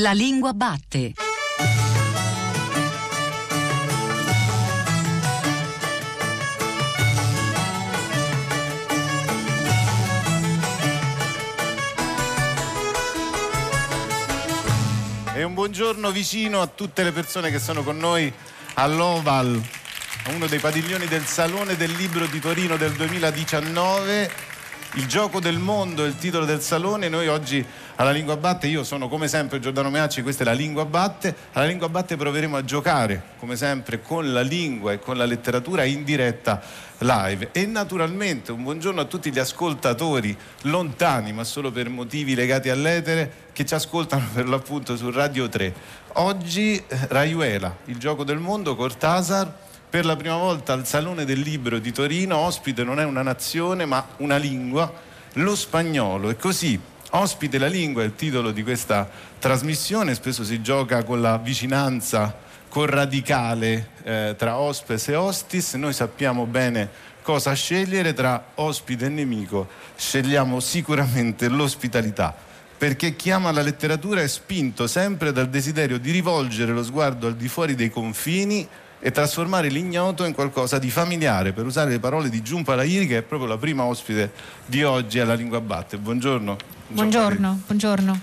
La lingua batte. E un buongiorno vicino a tutte le persone che sono con noi all'Oval, uno dei padiglioni del Salone del Libro di Torino del 2019. Il gioco del mondo è il titolo del salone. Noi oggi alla Lingua Batte, io sono come sempre Giordano Meacci, questa è la Lingua Batte. Alla Lingua Batte proveremo a giocare come sempre con la lingua e con la letteratura in diretta live. E naturalmente un buongiorno a tutti gli ascoltatori lontani, ma solo per motivi legati all'etere, che ci ascoltano per l'appunto su Radio 3. Oggi eh, Raiuela, il gioco del mondo, Cortasar per la prima volta al Salone del Libro di Torino, ospite non è una nazione ma una lingua, lo spagnolo. E così, ospite la lingua è il titolo di questa trasmissione, spesso si gioca con la vicinanza corradicale eh, tra ospes e hostis, noi sappiamo bene cosa scegliere tra ospite e nemico, scegliamo sicuramente l'ospitalità perché chi ama la letteratura è spinto sempre dal desiderio di rivolgere lo sguardo al di fuori dei confini e trasformare l'ignoto in qualcosa di familiare, per usare le parole di Giunpa Lairi, che è proprio la prima ospite di oggi alla Lingua Batte. Buongiorno. Buongiorno, buongiorno.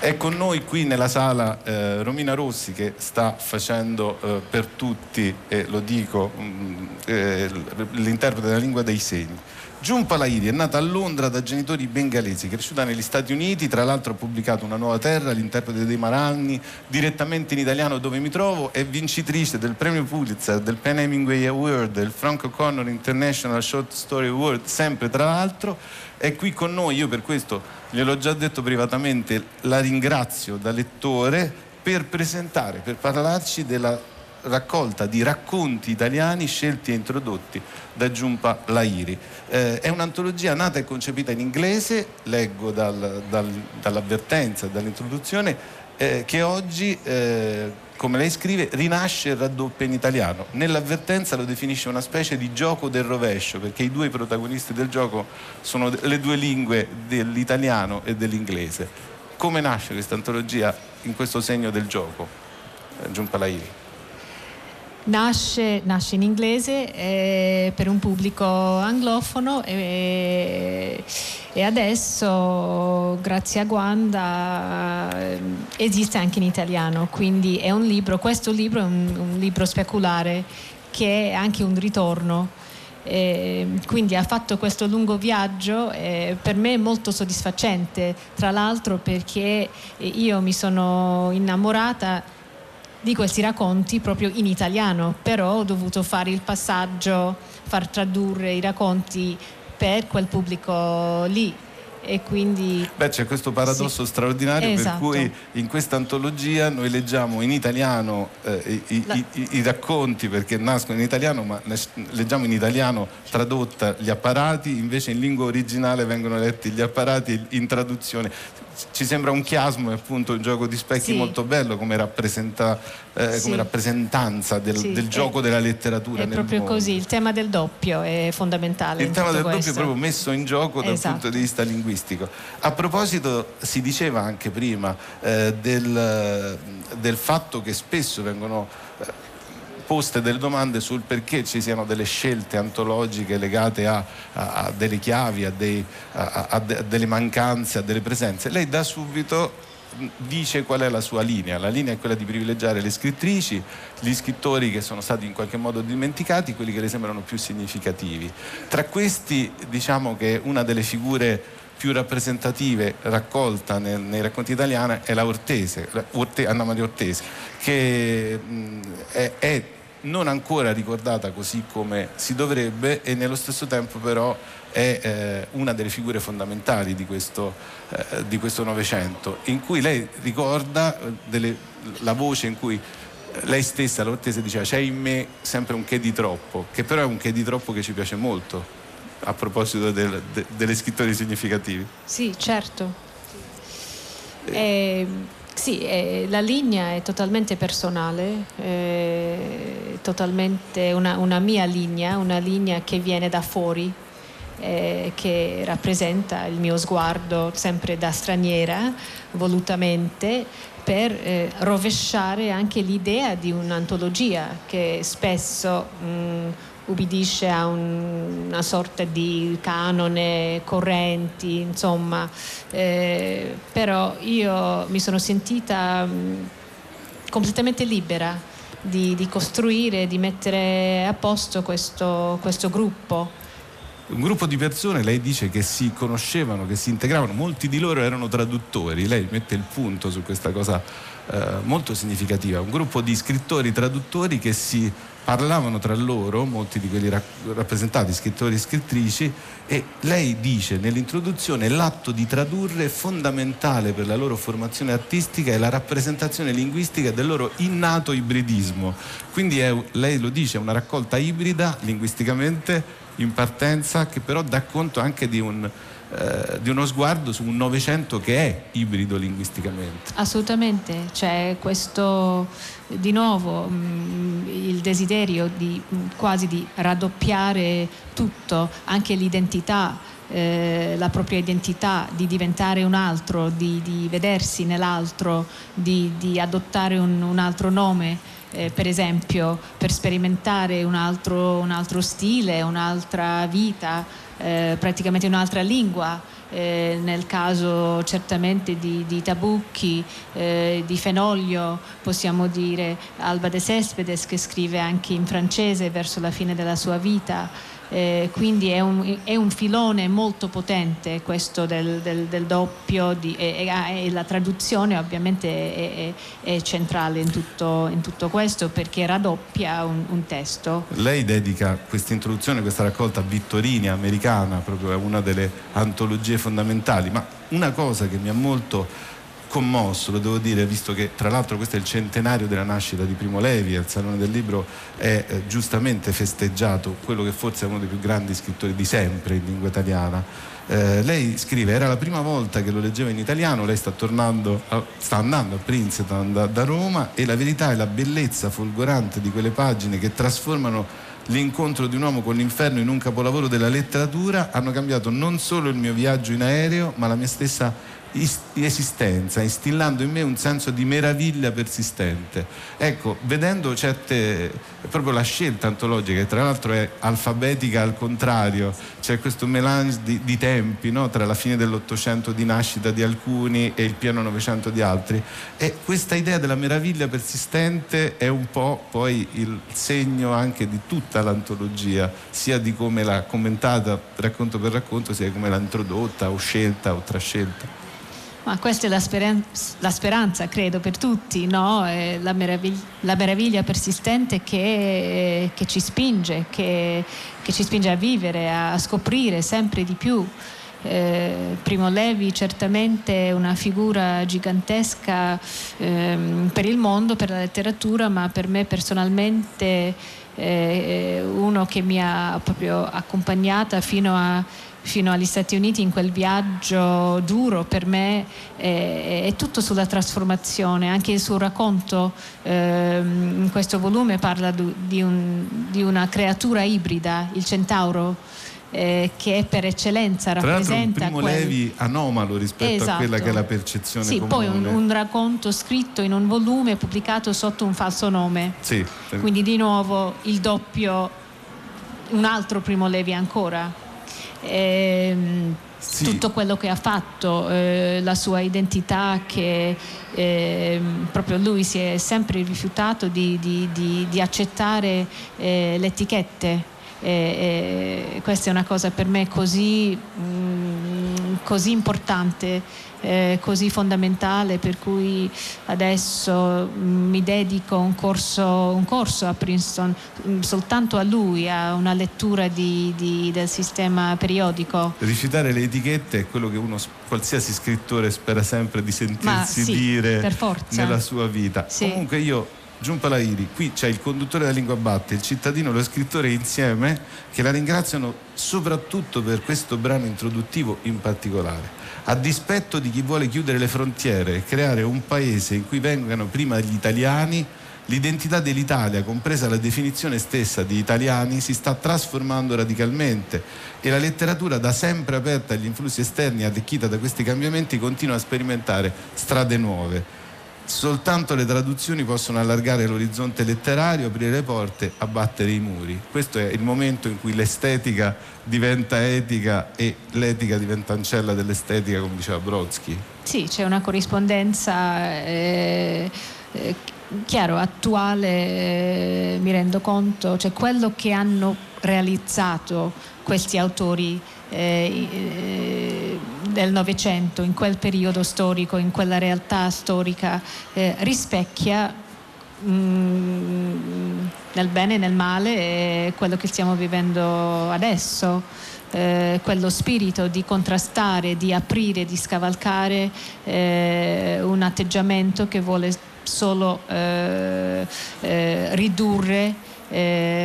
È con noi qui nella sala eh, Romina Rossi che sta facendo eh, per tutti, e lo dico, mm, eh, l'interprete della lingua dei segni. Giunpa Lahiri è nata a Londra da genitori bengalesi, cresciuta negli Stati Uniti, tra l'altro ha pubblicato Una nuova terra, l'interprete dei Maragni, direttamente in italiano dove mi trovo, è vincitrice del premio Pulitzer, del Penn Hemingway Award, del Frank O'Connor International Short Story Award, sempre tra l'altro, è qui con noi, io per questo gliel'ho già detto privatamente, la ringrazio da lettore per presentare, per parlarci della raccolta di racconti italiani scelti e introdotti da Giunpa Lairi. Eh, è un'antologia nata e concepita in inglese, leggo dal, dal, dall'avvertenza, dall'introduzione, eh, che oggi, eh, come lei scrive, rinasce e raddoppia in italiano. Nell'avvertenza lo definisce una specie di gioco del rovescio, perché i due protagonisti del gioco sono le due lingue dell'italiano e dell'inglese. Come nasce questa antologia in questo segno del gioco? Eh, Giunpa Lairi. Nasce, nasce, in inglese eh, per un pubblico anglofono e, e, adesso grazie a Guanda eh, esiste anche in italiano, quindi è un libro, questo libro è un, un libro speculare che è anche un ritorno. Eh, quindi ha fatto questo lungo viaggio eh, per me molto soddisfacente, tra l'altro perché io mi sono innamorata di questi racconti proprio in italiano, però ho dovuto fare il passaggio, far tradurre i racconti per quel pubblico lì e quindi... Beh, c'è questo paradosso sì. straordinario esatto. per cui in questa antologia noi leggiamo in italiano eh, i, La... i, i, i, racconti perché nascono in italiano, ma leggiamo in italiano tradotta gli apparati, invece in lingua originale vengono letti gli apparati in traduzione ci sembra un chiasmo e appunto un gioco di specchi sì. molto bello come, rappresenta, eh, come rappresentanza del, del gioco è, della letteratura. È proprio mondo. così, il tema del doppio è fondamentale. Il tema del questo. doppio è proprio messo in gioco dal esatto. punto di vista linguistico. A proposito, si diceva anche prima eh, del, del fatto che spesso vengono eh, poste delle domande sul perché ci siano delle scelte antologiche legate a, a, a delle chiavi, a, dei, a, delle mancanze, a delle presenze. Lei da subito dice qual è la sua linea. La linea è quella di privilegiare le scrittrici, gli scrittori che sono stati in qualche modo dimenticati, quelli che le sembrano più significativi. Tra questi diciamo che una delle figure più rappresentative raccolta nel, nei racconti italiani è la Ortese, Orte, Anna Maria Ortese, che mh, è, è non ancora ricordata così come si dovrebbe e nello stesso tempo però è eh, una delle figure fondamentali di questo, eh, di questo Novecento, in cui lei ricorda eh, delle, la voce in cui eh, lei stessa, l'Ortese, diceva c'è in me sempre un che di troppo, che però è un che di troppo che ci piace molto a proposito del, de, delle scrittori significativi. Sì, certo. Eh. Sì, eh, la linea è totalmente personale, è totalmente una, una, mia linea, una linea che viene da fuori, eh, che rappresenta il mio sguardo sempre da straniera, volutamente, per eh, rovesciare anche l'idea di un'antologia che spesso mh, ubbidisce a un, una sorta di canone, correnti, insomma, eh, però io mi sono sentita mh, completamente libera di, di, costruire, di mettere a posto questo, questo gruppo. Un gruppo di persone, lei dice che si conoscevano, che si integravano, molti di loro erano traduttori, lei mette il punto su questa cosa eh, molto significativa, un gruppo di scrittori, traduttori che si parlavano tra loro, molti di quelli rappresentati, scrittori e scrittrici, e lei dice nell'introduzione l'atto di tradurre è fondamentale per la loro formazione artistica e la rappresentazione linguistica del loro innato ibridismo. Quindi è, lei lo dice, è una raccolta ibrida linguisticamente in partenza che però dà conto anche di, un, eh, di uno sguardo su un Novecento che è ibrido linguisticamente. Assolutamente, c'è questo di nuovo mm, il desiderio di mm, quasi di raddoppiare tutto, anche l'identità. Eh, la propria identità, di diventare un altro, di, di vedersi nell'altro, di, di adottare un, un altro nome eh, per esempio per sperimentare un altro, un altro stile, un'altra vita, eh, praticamente un'altra lingua. Eh, nel caso certamente di, di Tabucchi, eh, di Fenoglio, possiamo dire Alba de Cespedes che scrive anche in francese verso la fine della sua vita eh, quindi è un, è un, filone molto potente questo del, del, del doppio di, e, e, la traduzione ovviamente è, è, è centrale in tutto, in tutto, questo perché raddoppia un, un testo. Lei dedica questa introduzione, questa raccolta Vittorini americana, proprio una delle antologie fondamentali, ma una cosa che mi ha molto commosso, lo devo dire, visto che tra l'altro questo è il centenario della nascita di Primo Levi, al Salone del Libro è eh, giustamente festeggiato quello che forse è uno dei più grandi scrittori di sempre in lingua italiana. Eh, lei scrive, era la prima volta che lo leggeva in italiano, lei sta, tornando sta andando a Princeton da, da Roma e la verità e la bellezza folgorante di quelle pagine che trasformano l'incontro di un uomo con l'inferno in un capolavoro della letteratura hanno cambiato non solo il mio viaggio in aereo, ma la mia stessa esistenza, instillando in me un senso di meraviglia persistente. Ecco, vedendo certe, proprio la scelta antologica, che tra l'altro è alfabetica al contrario, c'è questo melange di, di tempi no? tra la fine dell'Ottocento di nascita di alcuni e il pieno Novecento di altri, e questa idea della meraviglia persistente è un po' poi il segno anche di tutta l'antologia, sia di come l'ha commentata racconto per racconto, sia di come l'ha introdotta o scelta o trascelta. Ma questa è la, speranza, la speranza credo, per tutti, no? la, meraviglia, la, meraviglia, persistente che, che ci spinge, che, che, ci spinge a vivere, a scoprire sempre di più. Eh, Primo Levi certamente è una figura gigantesca eh, per il mondo, per la letteratura, ma per me personalmente eh, uno che mi ha proprio accompagnata fino a fino agli Stati Uniti in quel viaggio duro per me è, è tutto sulla trasformazione, anche il suo racconto eh, in questo volume parla di, un, di una creatura ibrida, il centauro. Eh, che per eccellenza rappresenta Tra un primo quel... Levi anomalo rispetto esatto. a quella che è la percezione sì, comune. poi un, un, racconto scritto in un volume pubblicato sotto un falso nome sì. quindi di nuovo il doppio un altro primo Levi ancora ehm, sì. tutto quello che ha fatto, eh, la sua identità che eh, proprio lui si è sempre rifiutato di, di, di, di accettare eh, le etichette. questa è una cosa per me così, mh, mm, così importante eh, così fondamentale per cui adesso mm, mi dedico un corso, un corso a Princeton mm, soltanto a lui, a una lettura di, di, del sistema periodico. Rifiutare le etichette è quello che uno, qualsiasi scrittore spera sempre di sentirsi sì, dire nella sua vita. Sì. Comunque io Giunpa Lairi, qui c'è il conduttore della lingua batte, il cittadino e lo scrittore insieme che la ringraziano soprattutto per questo brano introduttivo in particolare a dispetto di chi vuole chiudere le frontiere e creare un paese in cui vengano prima gli italiani, l'identità dell'Italia, compresa la definizione stessa di italiani, si sta trasformando radicalmente e la letteratura da sempre aperta agli influssi esterni arricchita da questi cambiamenti continua a sperimentare strade nuove. Soltanto le traduzioni possono allargare l'orizzonte letterario, aprire le porte, abbattere i muri. Questo è il momento in cui l'estetica diventa etica e l'etica diventa ancella dell'estetica, come diceva Brodsky. Sì, c'è una corrispondenza eh, eh, chiaro, attuale, eh, mi rendo conto, cioè quello che hanno realizzato questi autori eh, eh, del Novecento, in quel periodo storico, in quella realtà storica, eh, rispecchia mh, mm, nel bene e nel male quello che stiamo vivendo adesso. Eh, quello spirito di contrastare, di aprire, di scavalcare eh, un atteggiamento che vuole solo eh, ridurre,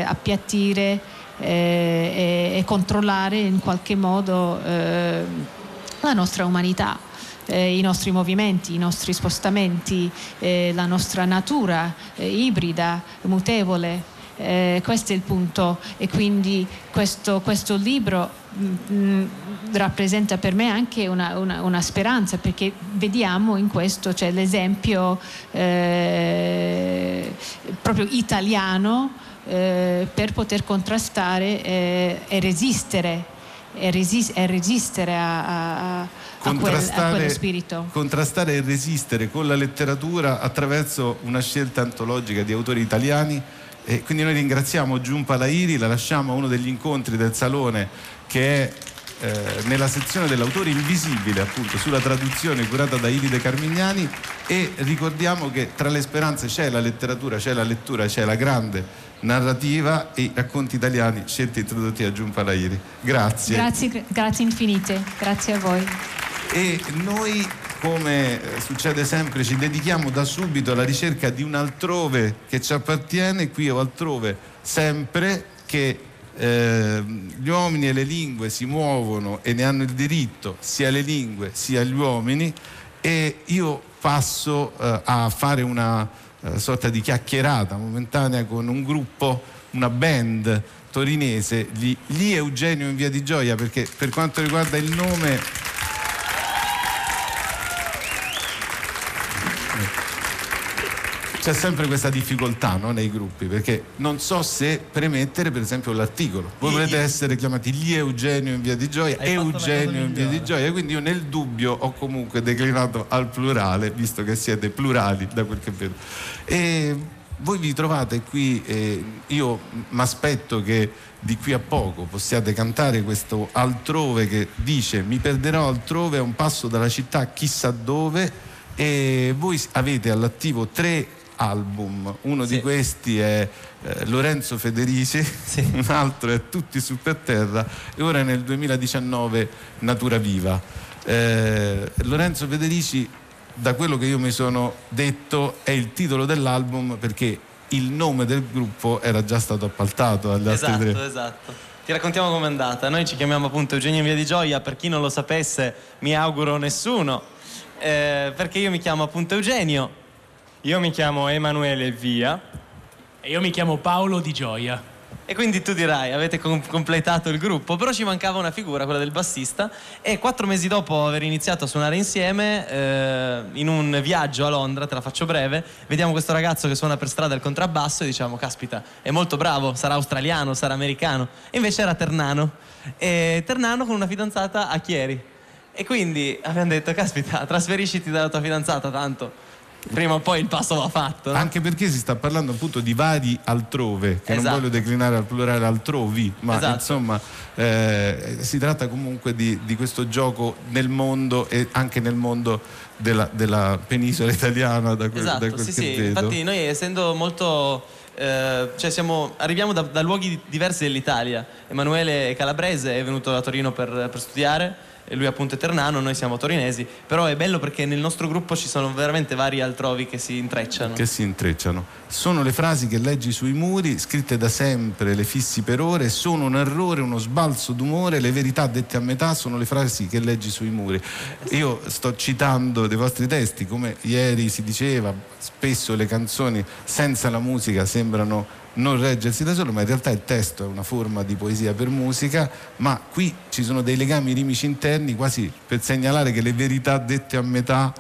appiattire eh, e, e, controllare in qualche modo eh, la nostra umanità. Eh, i nostri movimenti, i nostri spostamenti, eh, la nostra natura eh, ibrida, mutevole. Eh, questo è il punto e quindi questo, questo libro mh, mm, mm, rappresenta per me anche una, una, una, speranza perché vediamo in questo cioè, l'esempio eh, proprio italiano eh, per poter contrastare e resistere e, resist- e resistere a, a, a, quel, a, quello spirito. Contrastare e resistere con la letteratura attraverso una scelta antologica di autori italiani. E quindi noi ringraziamo Giunpa Lairi, la lasciamo a uno degli incontri del Salone che è eh, nella sezione dell'autore invisibile appunto sulla traduzione curata da Iride Carmignani e ricordiamo che tra le speranze c'è la letteratura, c'è la lettura, c'è la grande narrativa e racconti italiani scelti e introdotti da Giunpa Lairi. Grazie. Grazie, grazie infinite, grazie a voi. E noi, come succede sempre, ci dedichiamo da subito alla ricerca di un altrove che ci appartiene, qui o altrove, sempre che eh, gli uomini e le lingue si muovono e ne hanno il diritto, sia le lingue sia gli uomini, e io passo eh, a fare una eh, sorta di chiacchierata momentanea con un gruppo, una band torinese, gli Eugenio in via di Gioia, perché per quanto riguarda il nome c'è sempre questa difficoltà no, nei gruppi perché non so se premettere per esempio l'articolo. Voi I, volete essere chiamati gli Eugenio in via di gioia Eugenio in via di gioia. Quindi io nel dubbio ho comunque declinato al plurale visto che siete plurali da quel che vedo. E voi vi trovate qui eh, io mi aspetto che di qui a poco possiate cantare questo altrove che dice mi perderò altrove a un passo dalla città chissà dove e voi avete all'attivo tre album. Uno sì. di questi è eh, Lorenzo Federici, sì. un altro è Tutti su per terra e ora nel 2019 Natura Viva. Eh, Lorenzo Federici, da quello che io mi sono detto, è il titolo dell'album perché il nome del gruppo era già stato appaltato agli esatto, altri tre. Esatto, esatto. Ti raccontiamo com'è andata. Noi ci chiamiamo appunto Eugenio in Via di Gioia, per chi non lo sapesse mi auguro nessuno, eh, perché io mi chiamo appunto Eugenio, io mi chiamo Emanuele Via. E io mi chiamo Paolo Di Gioia. E quindi tu dirai, avete com- completato il gruppo, però ci mancava una figura, quella del bassista, e quattro mesi dopo aver iniziato a suonare insieme, eh, in un viaggio a Londra, te la faccio breve, vediamo questo ragazzo che suona per strada il contrabbasso e diciamo, caspita, è molto bravo, sarà australiano, sarà americano, e invece era ternano, e ternano con una fidanzata a Chieri. E quindi abbiamo detto, caspita, trasferisciti dalla tua fidanzata tanto prima o poi il passo va fatto. No? Anche perché si sta parlando appunto di vari altrove, che esatto. non voglio declinare al plurale altrovi, ma esatto. insomma eh, si tratta comunque di, di, questo gioco nel mondo e anche nel mondo della, della penisola italiana da quel, esatto, da quel sì, sì. Vedo. Infatti noi essendo molto... Eh, cioè siamo, arriviamo da, da, luoghi diversi dell'Italia. Emanuele calabrese, è venuto a Torino per, per studiare lui appunto è ternano, noi siamo torinesi, però è bello perché nel nostro gruppo ci sono veramente vari altrovi che si intrecciano. Che si intrecciano. Sono le frasi che leggi sui muri, scritte da sempre, le fissi per ore, sono un errore, uno sbalzo d'umore, le verità dette a metà sono le frasi che leggi sui muri. Io sto citando dei vostri testi, come ieri si diceva, spesso le canzoni senza la musica sembrano sembrano non reggersi da solo, ma in realtà il testo è una forma di poesia per musica, ma qui ci sono dei legami rimici interni quasi per segnalare che le verità dette a metà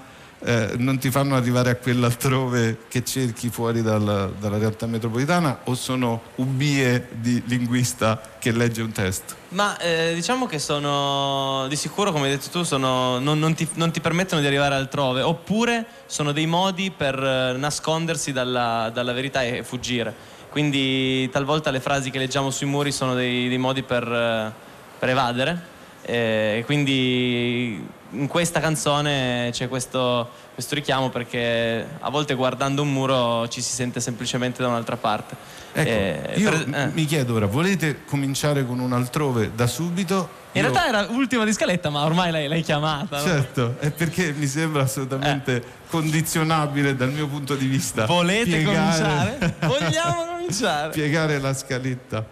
eh, non ti fanno arrivare a quell'altrove che cerchi fuori dal, dalla realtà metropolitana o sono ubbie di linguista che legge un testo? Ma eh, diciamo che sono di sicuro, come hai detto tu, sono, non, non, ti, non, ti, permettono di arrivare altrove, oppure sono dei modi per eh, nascondersi dalla, dalla verità e fuggire. Quindi talvolta le frasi che leggiamo sui muri sono dei, dei modi per, eh, per evadere. Eh, e quindi in questa canzone c'è questo, questo, richiamo perché a volte guardando un muro ci si sente semplicemente da un'altra parte. Ecco, eh, io per, eh. mi chiedo ora, volete cominciare con un altrove da subito? In io... realtà era l'ultima di scaletta, ma ormai l'hai, l'hai chiamata. Certo, è perché mi sembra assolutamente eh. condizionabile dal mio punto di vista. Volete piegare... cominciare? Vogliamo cominciare? Piegare la scaletta.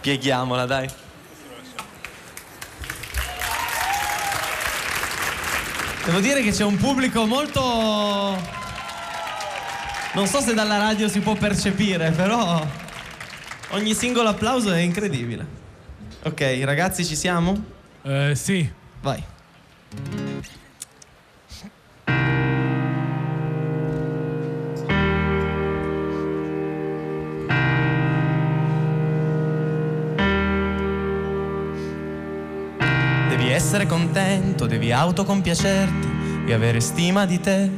Pieghiamola, dai. Devo dire che c'è un pubblico molto... Non so se dalla radio si può percepire, però ogni singolo applauso è incredibile. Ok, ragazzi, ci siamo? Uh, sì. Vai. Essere contento, devi autocompiacerti e avere stima di te.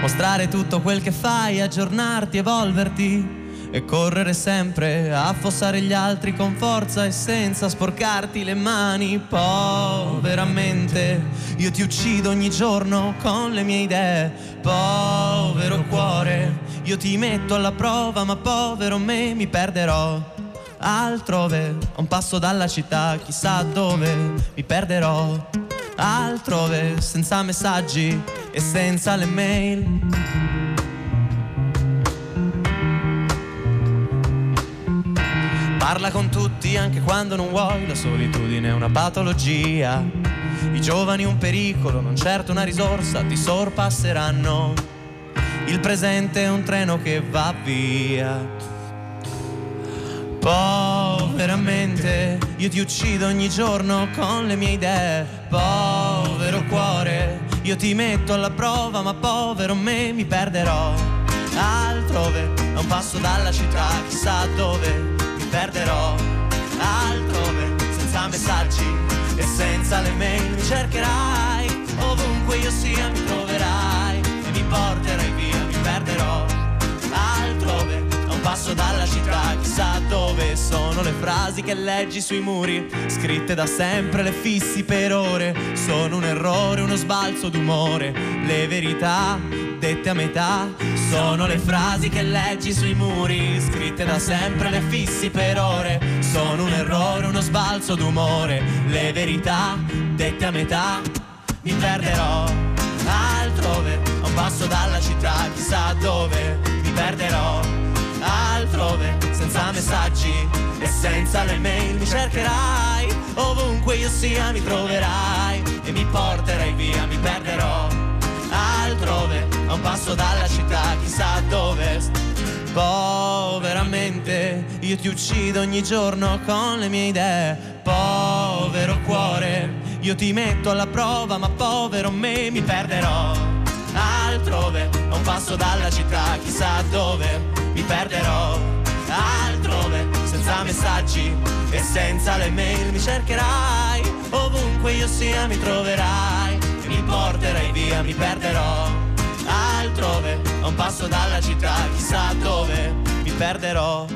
Mostrare tutto quel che fai, aggiornarti, evolverti e correre sempre a affossare gli altri con forza e senza sporcarti le mani. Poveramente, io ti uccido ogni giorno con le mie idee. Povero cuore, io ti metto alla prova, ma povero me mi perderò altrove, a un passo dalla città, chissà dove mi perderò, altrove, senza messaggi e senza le mail. Parla con tutti anche quando non vuoi, la solitudine è una patologia. I giovani un pericolo, non certo una risorsa, ti sorpasseranno. Il presente è un treno che va via Poveramente io ti uccido ogni giorno con le mie idee. Povero cuore io ti metto alla prova ma povero me mi perderò. Altrove a un passo dalla città chissà dove mi perderò. Altrove senza messaggi e senza le mail mi cercherai. Ovunque io sia mi troverai e mi porterai via mi perderò passo dalla città, chissà dove sono le frasi che leggi sui muri, scritte da sempre, le fissi per ore. Sono un errore, uno sbalzo d'umore, le verità dette a metà. Sono le frasi che leggi sui muri, scritte da sempre, le fissi per ore. Sono un errore, uno sbalzo d'umore, le verità dette a metà. Mi perderò altrove, a un passo dalla città, chissà dove mi perderò altrove senza messaggi e senza le mail mi cercherai. Ovunque io sia mi troverai e mi porterai via mi perderò. Altrove a un passo dalla città chissà dove. Poveramente io ti uccido ogni giorno con le mie idee. Povero cuore io ti metto alla prova ma povero me mi perderò. Altrove a un passo dalla città chissà dove mi perderò altrove senza messaggi e senza le mail mi cercherai. Ovunque io sia mi troverai e mi porterai via mi perderò altrove a un passo dalla città chissà dove. Mi perderò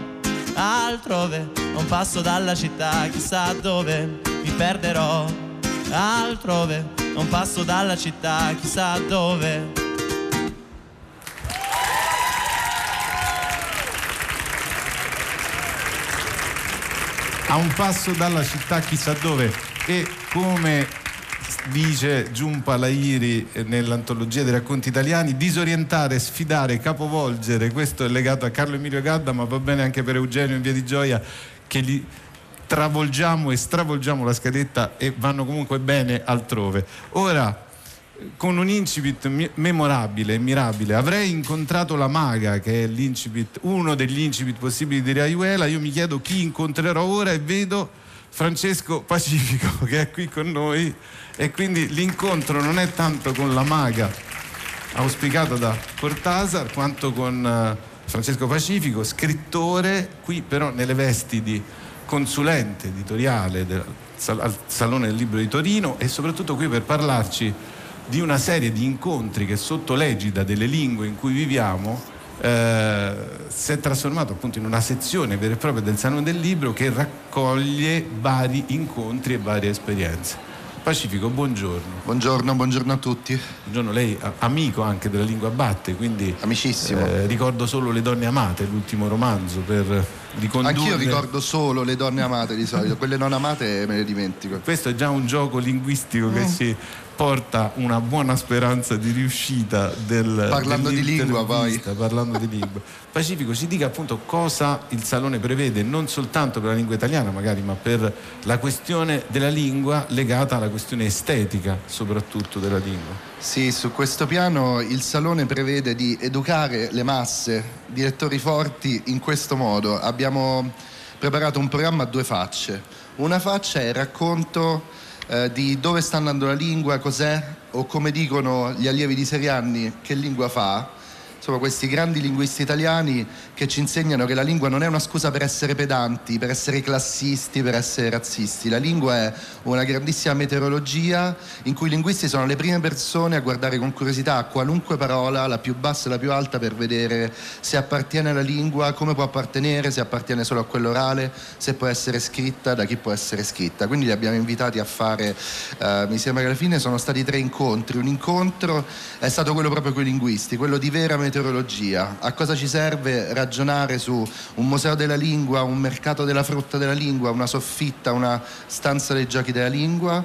altrove a un passo dalla città chissà dove. Mi perderò altrove a un passo dalla città chissà dove a un passo dalla città chissà dove e come dice Giumpa Lairi nell'antologia dei racconti italiani, disorientare, sfidare, capovolgere, questo è legato a Carlo Emilio Gadda ma va bene anche per Eugenio in Via di Gioia che gli travolgiamo e stravolgiamo la scaletta e vanno comunque bene altrove. Ora con un incipit memorabile e mirabile. Avrei incontrato la maga, che è uno degli incipit possibili di Raiuela. Io mi chiedo chi incontrerò ora e vedo Francesco Pacifico che è qui con noi e quindi l'incontro non è tanto con la maga auspicata da Cortasar quanto con eh, Francesco Pacifico, scrittore, qui però nelle vesti di consulente editoriale del, al Salone del Libro di Torino e soprattutto qui per parlarci di una serie di incontri che sotto l'egida delle lingue in cui viviamo eh, si è trasformato appunto in una sezione vera e propria del Salone del Libro che raccoglie vari incontri e varie esperienze. Pacifico, buongiorno. Buongiorno, buongiorno a tutti. Buongiorno, lei amico anche della lingua batte, quindi amicissimo. Eh, ricordo solo Le donne amate, l'ultimo romanzo per ricondurre. Anch'io ricordo solo Le donne amate di solito, quelle non amate me le dimentico. Questo è già un gioco linguistico mm. che si porta una buona speranza di riuscita del parlando di lingua poi parlando di lingua. Pacifico ci dica appunto cosa il Salone prevede non soltanto per la lingua italiana magari ma per la questione della lingua legata alla questione estetica soprattutto della lingua. Sì su questo piano il Salone prevede di educare le masse di lettori forti in questo modo. Abbiamo preparato un programma a due facce. Una faccia è il racconto eh, di dove sta andando la lingua, cos'è? O come dicono gli allievi di Serianni che lingua fa insomma, questi grandi linguisti italiani che ci insegnano che la lingua non è una scusa per essere pedanti, per essere classisti, per essere razzisti. La lingua è una grandissima meteorologia in cui i linguisti sono le prime persone a guardare con curiosità qualunque parola, la più bassa e la più alta, per vedere se appartiene alla lingua, come può appartenere, se appartiene solo a quell'orale, se può essere scritta, da chi può essere scritta. Quindi li abbiamo invitati a fare, eh, mi sembra che alla fine sono stati tre incontri. Un incontro è stato quello proprio con i linguisti, quello di vera meteorologia meteorologia. A cosa ci serve ragionare su un museo della lingua, un mercato della frutta della lingua, una soffitta, una stanza dei giochi della lingua?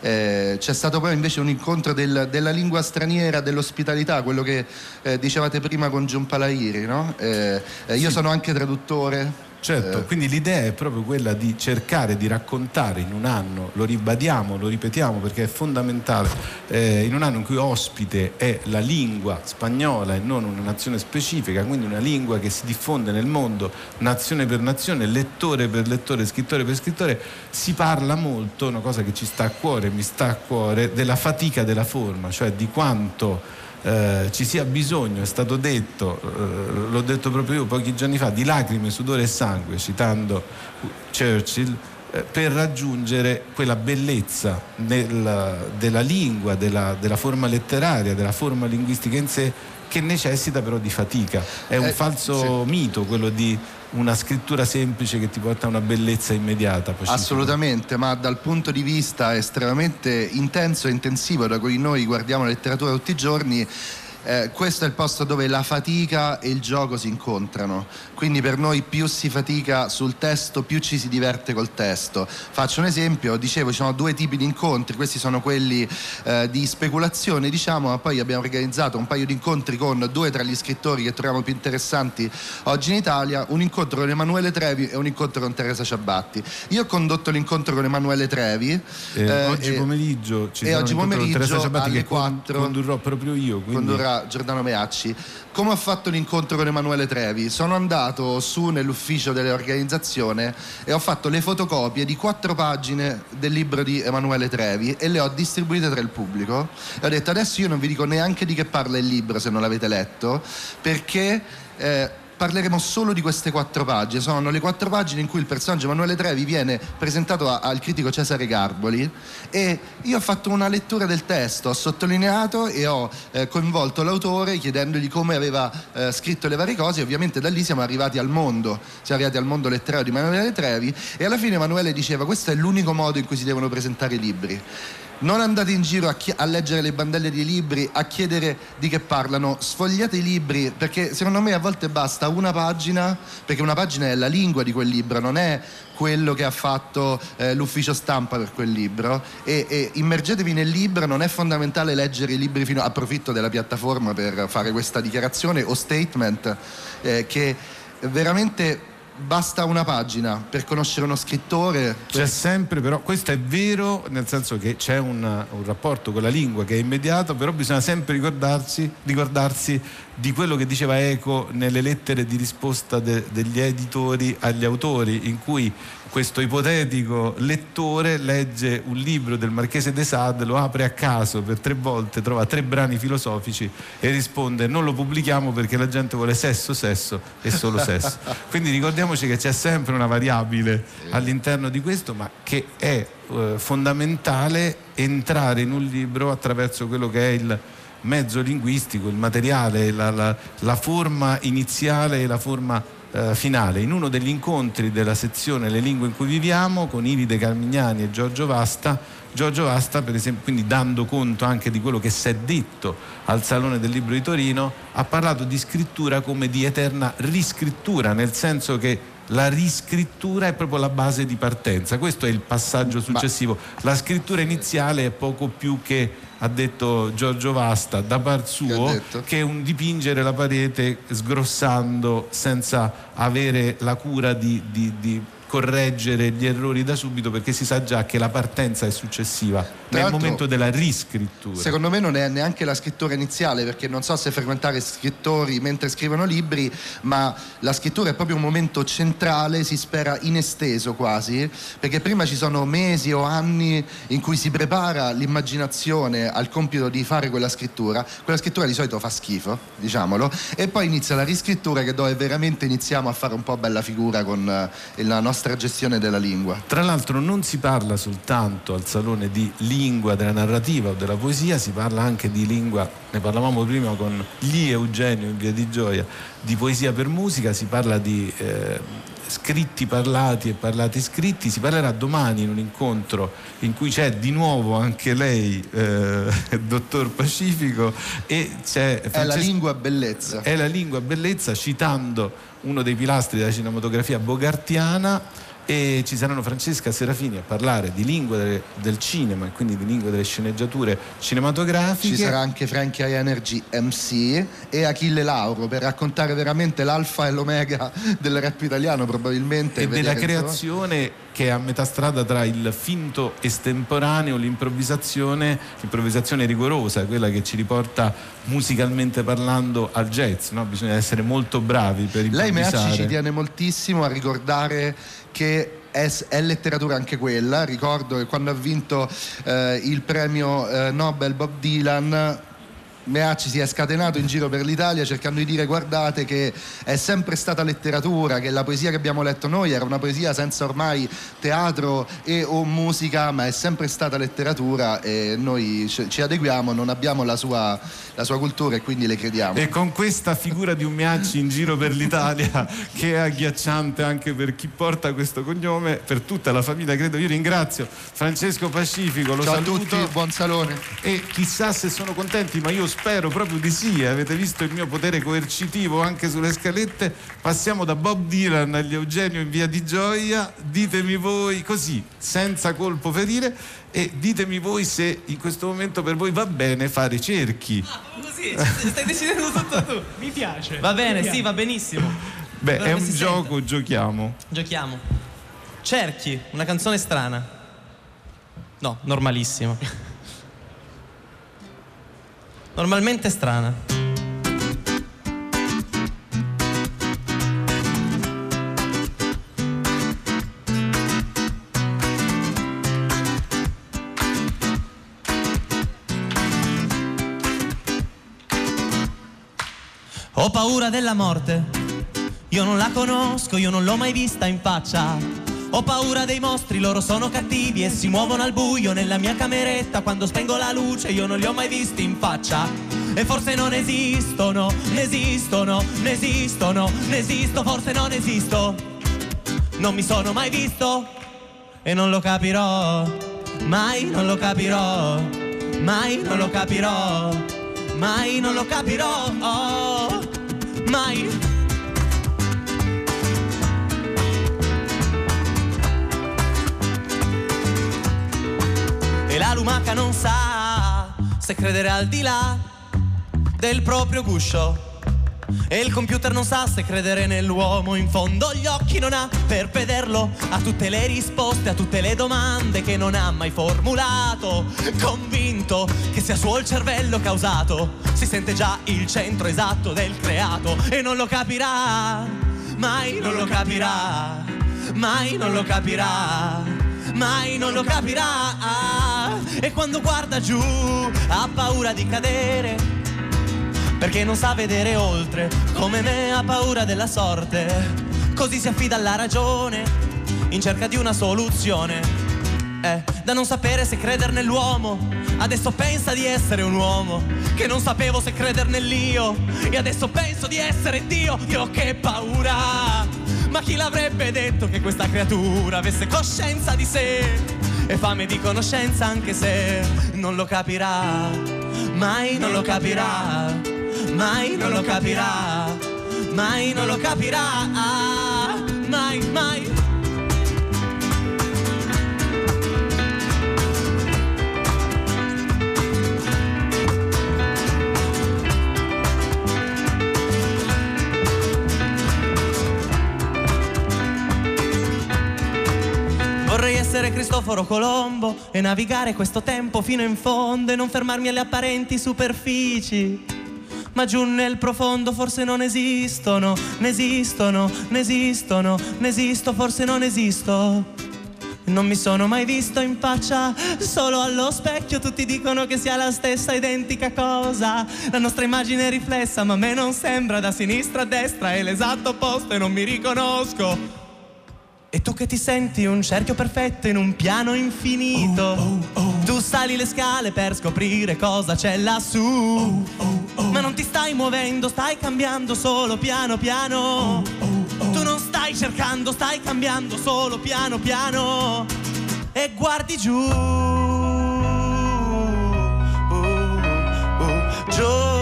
Eh, c'è stato poi invece un incontro del, della lingua straniera, dell'ospitalità, quello che eh, dicevate prima con Giumpalairi. No? Eh, eh io sì. sono anche traduttore, Certo, eh. quindi l'idea è proprio quella di cercare di raccontare in un anno, lo ribadiamo, lo ripetiamo perché è fondamentale, eh, in un anno in cui ospite è la lingua spagnola e non una nazione specifica, quindi una lingua che si diffonde nel mondo nazione per nazione, lettore per lettore, scrittore per scrittore, si parla molto, una cosa che ci sta a cuore, mi sta a cuore, della fatica della forma, cioè di quanto eh, ci sia bisogno, è stato detto, eh, l'ho detto proprio io pochi giorni fa, di lacrime, sudore e sangue, citando Churchill, eh, per raggiungere quella bellezza nel, della lingua, della, della forma letteraria, della forma linguistica in sé che necessita però di fatica. È un eh, falso sì. mito quello di una scrittura semplice che ti porta a una bellezza immediata. Pacifico. Assolutamente, ma dal punto di vista estremamente intenso e intensivo da cui noi guardiamo la letteratura tutti i giorni, eh, questo è il posto dove la fatica e il gioco si incontrano. Quindi per noi più si fatica sul testo, più ci si diverte col testo. Faccio un esempio, dicevo, ci sono due tipi di incontri, questi sono quelli eh, di speculazione, diciamo, ma poi abbiamo organizzato un paio di incontri con due tra gli scrittori che troviamo più interessanti oggi in Italia, un incontro con Emanuele Trevi e un incontro con Teresa Ciabatti. Io ho condotto l'incontro con Emanuele Trevi. Eh, eh, oggi pomeriggio ci e oggi pomeriggio Teresa Ciabatti che 4 condurrò proprio io. Quindi... Condurrà Giordano Meacci. Come ho fatto l'incontro con Emanuele Trevi? Sono andato su nell'ufficio dell'organizzazione e ho fatto le fotocopie di quattro pagine del libro di Emanuele Trevi e le ho distribuite tra il pubblico. E ho detto adesso io non vi dico neanche di che parla il libro se non l'avete letto, perché... Eh, parleremo solo di queste quattro pagine. Sono le quattro pagine in cui il personaggio Emanuele Trevi viene presentato a, al critico Cesare Garboli. E io ho fatto una lettura del testo, ho sottolineato e ho eh, coinvolto l'autore chiedendogli come aveva eh, scritto le varie cose. E ovviamente da lì siamo arrivati al mondo, siamo arrivati al mondo letterario di Emanuele Trevi e alla fine Emanuele diceva questo è l'unico modo in cui si devono presentare i libri non andate in giro a, chi- a, leggere le bandelle dei libri, a chiedere di che parlano, sfogliate i libri perché secondo me a volte basta una pagina, perché una pagina è la lingua di quel libro, non è quello che ha fatto eh, l'ufficio stampa per quel libro. E, e, immergetevi nel libro, non è fondamentale leggere i libri fino approfitto della piattaforma per fare questa dichiarazione o statement eh, che veramente basta una pagina per conoscere uno scrittore. C'è sempre, però, questo è vero, nel senso che c'è un, un rapporto con la lingua che è immediato, però bisogna sempre ricordarsi, ricordarsi di quello che diceva Eco nelle lettere di risposta de, degli editori agli autori, in cui questo ipotetico lettore legge un libro del Marchese de Sade, lo apre a caso per tre volte, trova tre brani filosofici e risponde non lo pubblichiamo perché la gente vuole sesso, sesso e solo sesso. Quindi ricordiamoci che c'è sempre una variabile all'interno di questo, ma che è eh, fondamentale entrare in un libro attraverso quello che è il mezzo linguistico, il materiale, la, la, la forma iniziale e la forma eh, finale. In uno degli incontri della sezione Le lingue in cui viviamo con Iride Carmignani e Giorgio Vasta, Giorgio Vasta, per esempio, quindi dando conto anche di quello che si è detto al Salone del Libro di Torino, ha parlato di scrittura come di eterna riscrittura, nel senso che la riscrittura è proprio la base di partenza. Questo è il passaggio successivo. La scrittura iniziale è poco più che ha detto Giorgio Vasta da par suo che, è un dipingere la parete sgrossando senza avere la cura di, di, di correggere gli errori da subito perché si sa già che la partenza è successiva Tra nel momento della riscrittura. Secondo me non è neanche la scrittura iniziale perché non so se frequentare scrittori mentre scrivono libri, ma la scrittura è proprio un momento centrale, si spera inesteso quasi, perché prima ci sono mesi o anni in cui si prepara l'immaginazione al compito di fare quella scrittura, quella scrittura di solito fa schifo, diciamolo, e poi inizia la riscrittura che dove veramente iniziamo a fare un po' bella figura con eh, la nostra nostra gestione della lingua. Tra l'altro non si parla soltanto al salone di lingua della narrativa o della poesia, si parla anche di lingua, ne parlavamo prima con gli Eugenio in via di Gioia, di poesia per musica, si parla di eh, scritti parlati e parlati scritti, si parlerà domani in un incontro in cui c'è di nuovo anche lei, eh, dottor Pacifico, e c'è... Francesco, è la lingua bellezza. È la lingua bellezza citando uno dei pilastri della cinematografia bogartiana e ci saranno Francesca Serafini a parlare di lingua del, del, cinema e quindi di lingua delle sceneggiature cinematografiche. Ci sarà anche Frankie Energy MC e Achille Lauro per raccontare veramente l'alfa e l'omega del rap italiano probabilmente. E della creazione che è a metà strada tra il finto estemporaneo, l'improvvisazione, l'improvvisazione rigorosa, quella che ci riporta musicalmente parlando al jazz, no? bisogna essere molto bravi per improvvisare. Lei Meacci ci tiene moltissimo a ricordare che è, è, letteratura anche quella. Ricordo che quando ha vinto eh, il premio eh, Nobel Bob Dylan Meacci si è scatenato in giro per l'Italia cercando di dire guardate che è sempre stata letteratura, che la poesia che abbiamo letto noi era una poesia senza ormai teatro e o musica, ma è sempre stata letteratura e noi ci adeguiamo, non abbiamo la sua, la sua cultura e quindi le crediamo. E con questa figura di un Meacci in giro per l'Italia che è agghiacciante anche per chi porta questo cognome, per tutta la famiglia credo, io ringrazio Francesco Pacifico, lo Ciao saluto. a tutti, buon salone. E chissà se sono contenti, ma io spero proprio di sì. Avete visto il mio potere coercitivo anche sulle scalette. Passiamo da Bob Dylan agli Eugenio in via di Gioia. Ditemi voi così, senza colpo ferire. E ditemi voi se in questo momento per voi va bene fare cerchi. Ah, così, stai decidendo tutto tu. Mi piace. Va bene, piace. sì, va benissimo. Beh, è un gioco, senta. giochiamo. Giochiamo. Cerchi, una canzone strana. No, normalissima normalmente strana. Ho paura della morte, io non la conosco, io non l'ho mai vista in faccia. Ho paura dei mostri, loro sono cattivi e si muovono al buio nella mia cameretta quando spengo la luce, io non li ho mai visti in faccia. E forse non esistono, ne esistono, ne esistono, ne esisto, forse non esisto. Non mi sono mai visto e non lo capirò, mai non lo capirò, mai non lo capirò, mai non lo capirò, oh, mai. La lumaca non sa se credere al di là del proprio guscio. E il computer non sa se credere nell'uomo, in fondo. Gli occhi non ha per vederlo, ha tutte le risposte a tutte le domande che non ha mai formulato, convinto che sia suo il cervello causato, si sente già il centro esatto del creato. E non lo capirà, mai non lo capirà, mai non lo capirà, mai non lo capirà. E quando guarda giù ha paura di cadere perché non sa vedere oltre, come me ha paura della sorte, così si affida alla ragione, in cerca di una soluzione. Eh, da non sapere se credere nell'uomo, adesso pensa di essere un uomo, che non sapevo se credere nell'io, e adesso penso di essere Dio, Dio che paura! Ma chi l'avrebbe detto che questa creatura avesse coscienza di sé? E fame di conoscenza anche se non lo capirà, mai non lo capirà. Mai non lo capirà, mai non lo capirà, mai, mai. Cristoforo Colombo e navigare questo tempo fino in fondo e non fermarmi alle apparenti superfici ma giù nel profondo forse non esistono, ne esistono, ne esistono, ne esisto, forse non esisto. Non mi sono mai visto in faccia, solo allo specchio tutti dicono che sia la stessa identica cosa. La nostra immagine è riflessa, ma a me non sembra da sinistra a destra, è l'esatto opposto e non mi riconosco. E tu che ti senti un cerchio perfetto in un piano infinito, oh, oh, oh. tu sali le scale per scoprire cosa c'è lassù. Ma non ti stai muovendo, stai cambiando solo piano piano. Tu non stai cercando, stai cambiando solo piano piano. E guardi giù. giù.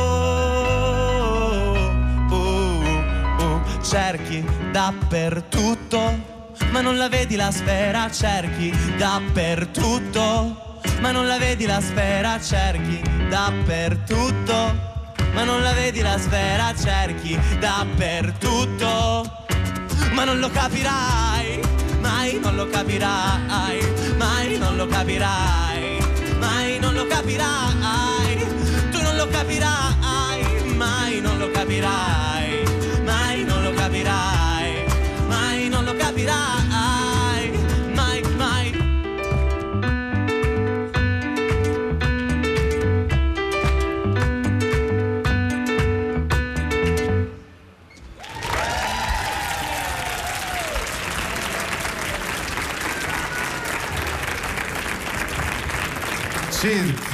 cerchi dappertutto ma non la vedi la sfera, cerchi dappertutto, ma non la vedi la sfera, cerchi dappertutto, ma non la vedi la sfera, cerchi dappertutto, ma non lo capirai, mai non lo capirai, mai non lo capirai, mai non lo capirai, tu non lo capirai, mai non lo capirai,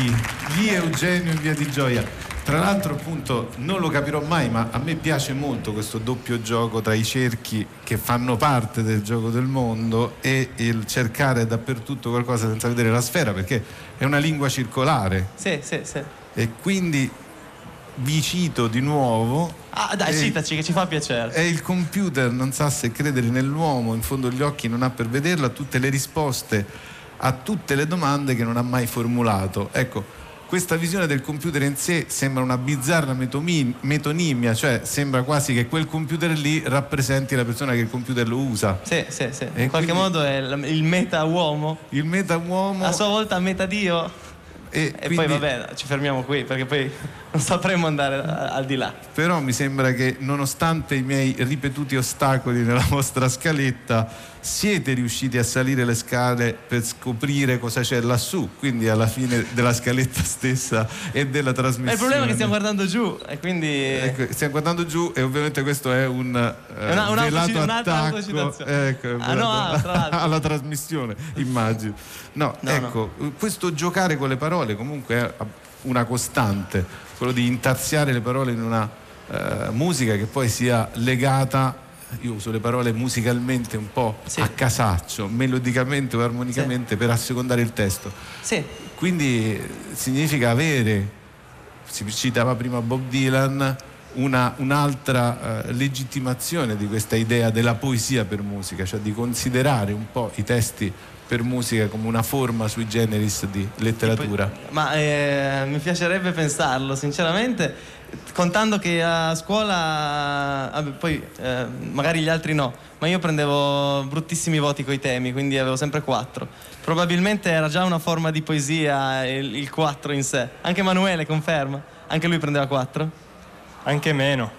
Cerchi, lì Eugenio in via di Gioia. Tra l'altro appunto non lo capirò mai, ma a me piace molto questo doppio gioco tra i cerchi che fanno parte del gioco del mondo e il cercare dappertutto qualcosa senza vedere la sfera, perché è una lingua circolare. Sì, sì, sì. E quindi vi cito di nuovo. Ah, dai, citaci che ci fa piacere. E il computer non sa se credere nell'uomo, in fondo gli occhi non ha per vederlo, ha tutte le risposte a tutte le domande che non ha mai formulato. Ecco, questa visione del computer in sé sembra una bizzarra metonimia, cioè sembra quasi che quel computer lì rappresenti la persona che il computer lo usa. Sì, sì, sì. E in qualche modo è il meta-uomo. Il meta-uomo. A sua volta meta-dio. E, e quindi... poi vabbè, ci fermiamo qui perché poi non sapremo andare al di là. Però mi sembra che nonostante i miei ripetuti ostacoli nella vostra scaletta, siete riusciti a salire le scale per scoprire cosa c'è lassù, quindi alla fine della scaletta stessa e della trasmissione. il problema è che stiamo guardando giù e quindi... Ecco, stiamo guardando giù e ovviamente questo è un eh, una, velato attacco ecco, ah, no, ah, alla trasmissione, immagino. No, no ecco, no. questo giocare con le parole comunque è una costante, quello di intarsiare le parole in una uh, musica che poi sia legata io uso le parole musicalmente un po' sì. a casaccio, melodicamente o armonicamente sì. per assecondare il testo. Sì. Quindi significa avere, si citava prima Bob Dylan, una, un'altra uh, legittimazione di questa idea della poesia per musica, cioè di considerare un po' i testi per musica come una forma sui generis di letteratura. Poi, ma eh, mi piacerebbe pensarlo, sinceramente contando che a scuola, vabbè, poi eh, magari gli altri no, ma io prendevo bruttissimi voti coi temi, quindi avevo sempre 4. Probabilmente era già una forma di poesia il, 4 in sé. Anche Emanuele conferma, anche lui prendeva 4. Anche meno.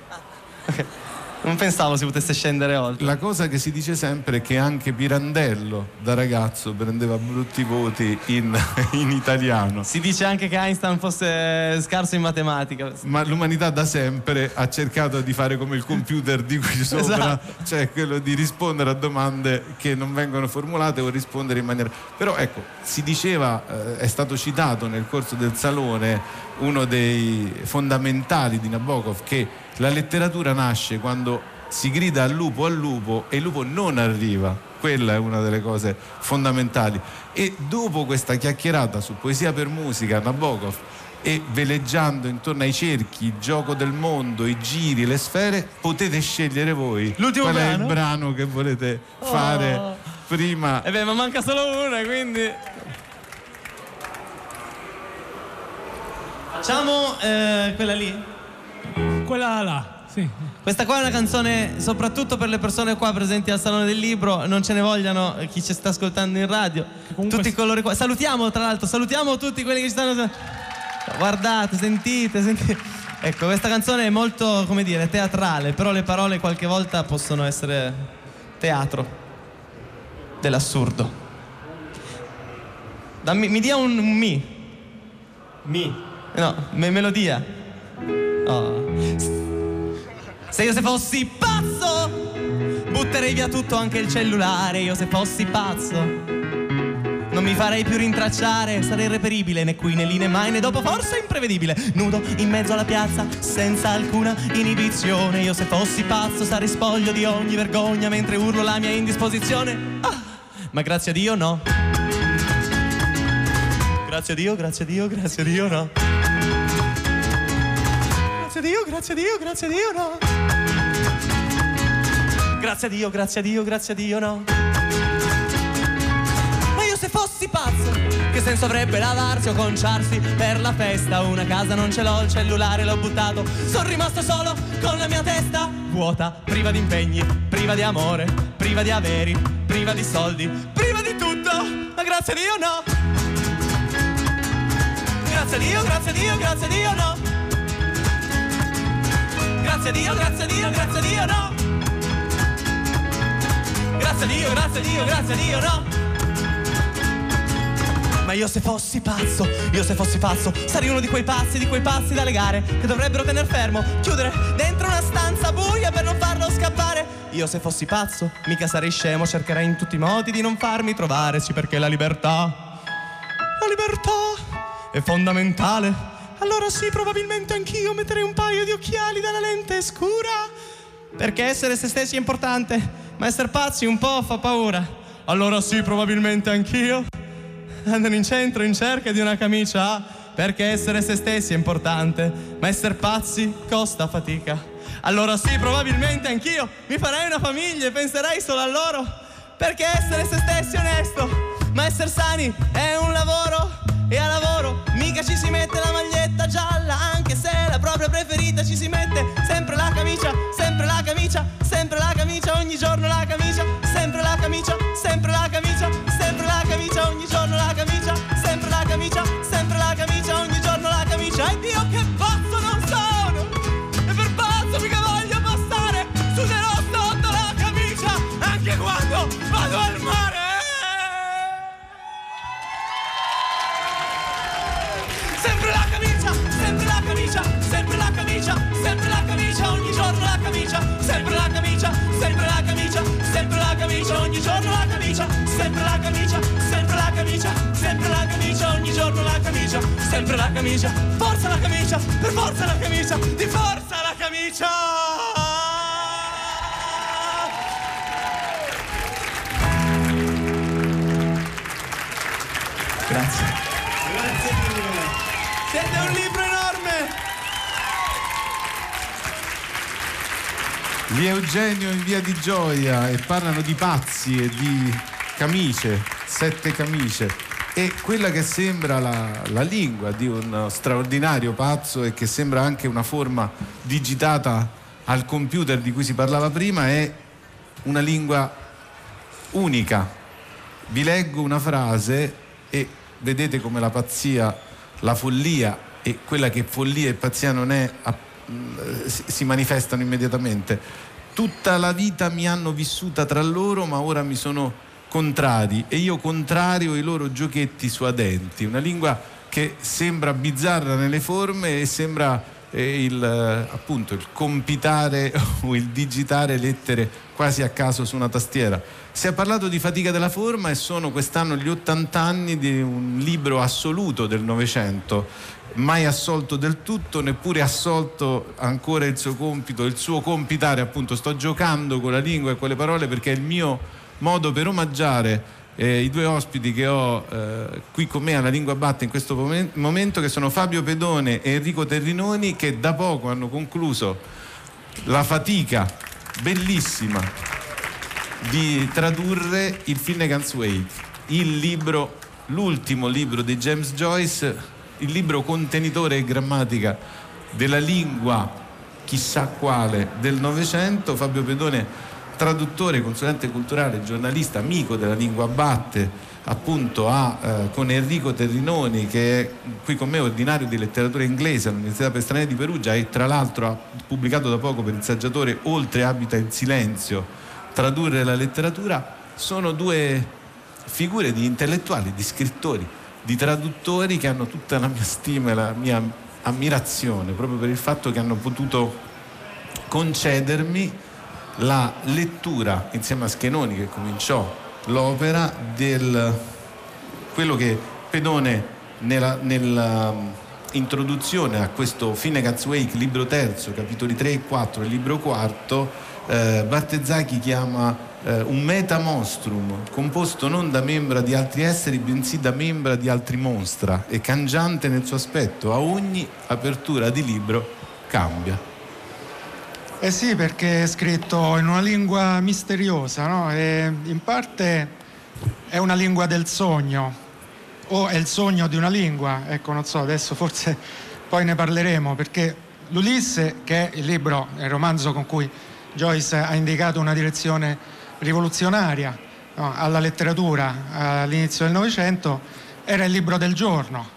Non pensavo si potesse scendere oltre. La cosa che si dice sempre è che anche Pirandello da ragazzo prendeva brutti voti in, in italiano. Si dice anche che Einstein fosse scarso in matematica. Ma l'umanità da sempre ha cercato di fare come il computer di qui sopra, Esatto. cioè quello di rispondere a domande che non vengono formulate o rispondere in maniera. Però ecco, si diceva, eh, è stato citato nel corso del salone uno dei fondamentali di Nabokov che la letteratura nasce quando si grida al lupo al lupo e il lupo non arriva. Quella è una delle cose fondamentali. E dopo questa chiacchierata su poesia per musica, Nabokov, e veleggiando intorno ai cerchi, il gioco del mondo, i giri, le sfere, potete scegliere voi L'ultimo qual è brano? il brano che volete fare prima. E Eh beh, ma manca solo una, quindi. Facciamo eh, quella lì? Quella là, sì. Questa qua è una canzone soprattutto per le persone qua presenti al Salone del Libro, non ce ne vogliano eh, chi ci sta ascoltando in radio. comunque Tutti coloro qua. Salutiamo tra l'altro, salutiamo tutti quelli che ci stanno. Guardate, sentite, sentite. Ecco, questa canzone è molto, come dire, teatrale, però le parole qualche volta possono essere teatro dell'assurdo. Dammi, mi dia un, un mi. Mi. No, me- melodia. Oh. Se io se fossi pazzo, butterei via tutto, anche il cellulare. Io se fossi pazzo, non mi farei più rintracciare. Sarei irreperibile, né qui né lì né mai né dopo, forse imprevedibile. Nudo in mezzo alla piazza, senza alcuna inibizione. Io se fossi pazzo, sarei spoglio di ogni vergogna mentre urlo la mia indisposizione. Ah, ma grazie a Dio no. Grazie a Dio, grazie a Dio, grazie a Dio, no. Dio, grazie a Dio, grazie a Dio, no. Grazie a Dio, grazie a Dio, grazie a Dio, no. Ma io se fossi pazzo, che senso avrebbe lavarsi o conciarsi per la festa? Una casa non ce l'ho, il cellulare l'ho buttato. Sono rimasto solo con la mia testa vuota, priva di impegni, priva di amore, priva di averi, priva di soldi, priva di tutto. Ma grazie a Dio, no. Grazie a Dio, grazie a Dio, grazie a Dio, no. Grazie a Dio, grazie a Dio, grazie a Dio, no. Grazie a Dio, grazie a Dio, grazie a Dio, no. Ma io se fossi pazzo, io se fossi pazzo, sarei uno di quei pazzi, di quei pazzi da legare, che dovrebbero tener fermo, chiudere dentro una stanza buia per non farlo scappare. Io se fossi pazzo, mica sarei scemo, cercherei in tutti i modi di non farmi trovare, sì perché la libertà, la libertà è fondamentale. Allora sì, probabilmente anch'io metterei un paio di occhiali dalla lente scura. Perché essere se stessi è importante, ma essere pazzi un po' fa paura. Allora sì, probabilmente anch'io andare in centro in cerca di una camicia perché essere se stessi è importante, ma essere pazzi costa fatica. Allora sì, probabilmente anch'io mi farei una famiglia e penserei solo a loro, perché essere se stessi è onesto, ma essere sani è un lavoro sempre la camicia, sempre la camicia, ogni giorno la camicia, giorno la camicia, sempre la camicia, sempre la camicia, sempre la camicia, ogni giorno la camicia, sempre la camicia, sempre la camicia, sempre la camicia, ogni giorno la camicia, sempre la camicia, forza la camicia, per forza la camicia, di forza la camicia! Grazie. Grazie mille. Siete un libro Di Eugenio in via di Gioia e parlano di pazzi e di camicie, sette camicie. E quella che sembra la, la, lingua di un straordinario pazzo e che sembra anche una forma digitata al computer di cui si parlava prima è una lingua unica. Vi leggo una frase e vedete come la pazzia, la follia e quella che follia e pazzia non è si manifestano immediatamente. Tutta la vita mi hanno vissuta tra loro, ma ora mi sono contrari e io contrario i loro giochetti suadenti. Una lingua che sembra bizzarra nelle forme e sembra eh, il, appunto, il compitare o il digitare lettere quasi a caso su una tastiera. Si è parlato di fatica della forma e sono quest'anno gli 80 anni di un libro assoluto del Novecento mai assolto del tutto, neppure assolto ancora il suo compito, il suo compitare, appunto sto giocando con la lingua e con le parole perché è il mio modo per omaggiare eh, i due ospiti che ho eh, qui con me alla Lingua Batte in questo momento, che sono Fabio Pedone e Enrico Terrinoni, che da poco hanno concluso la fatica bellissima di tradurre il Finnegan's Wake, il libro, l'ultimo libro di James Joyce il libro contenitore e grammatica della lingua chissà quale del Novecento, Fabio Pedone, traduttore, consulente culturale, giornalista, amico della lingua batte, appunto a, eh, con Enrico Terrinoni che è qui con me ordinario di letteratura inglese all'Università per Stranieri di Perugia e tra l'altro ha pubblicato da poco per il saggiatore Oltre abita in silenzio, tradurre la letteratura, sono due figure di intellettuali, di scrittori di traduttori che hanno tutta la mia stima e la mia ammirazione proprio per il fatto che hanno potuto concedermi la lettura insieme a Schenoni che cominciò l'opera del quello che Pedone nella, nella introduzione a questo Finnegan's Wake, libro terzo, capitoli 3 e 4 e libro quarto, eh, Bartezacchi chiama eh, un metamostrum composto non da membra di altri esseri bensì da membra di altri monstra e cangiante nel suo aspetto a ogni apertura di libro cambia eh sì perché è scritto in una lingua misteriosa no? e in parte è una lingua del sogno o è il sogno di una lingua ecco non so adesso forse poi ne parleremo perché l'Ulisse che è il libro il romanzo con cui Joyce ha indicato una direzione rivoluzionaria no, alla letteratura all'inizio del Novecento era il libro del giorno,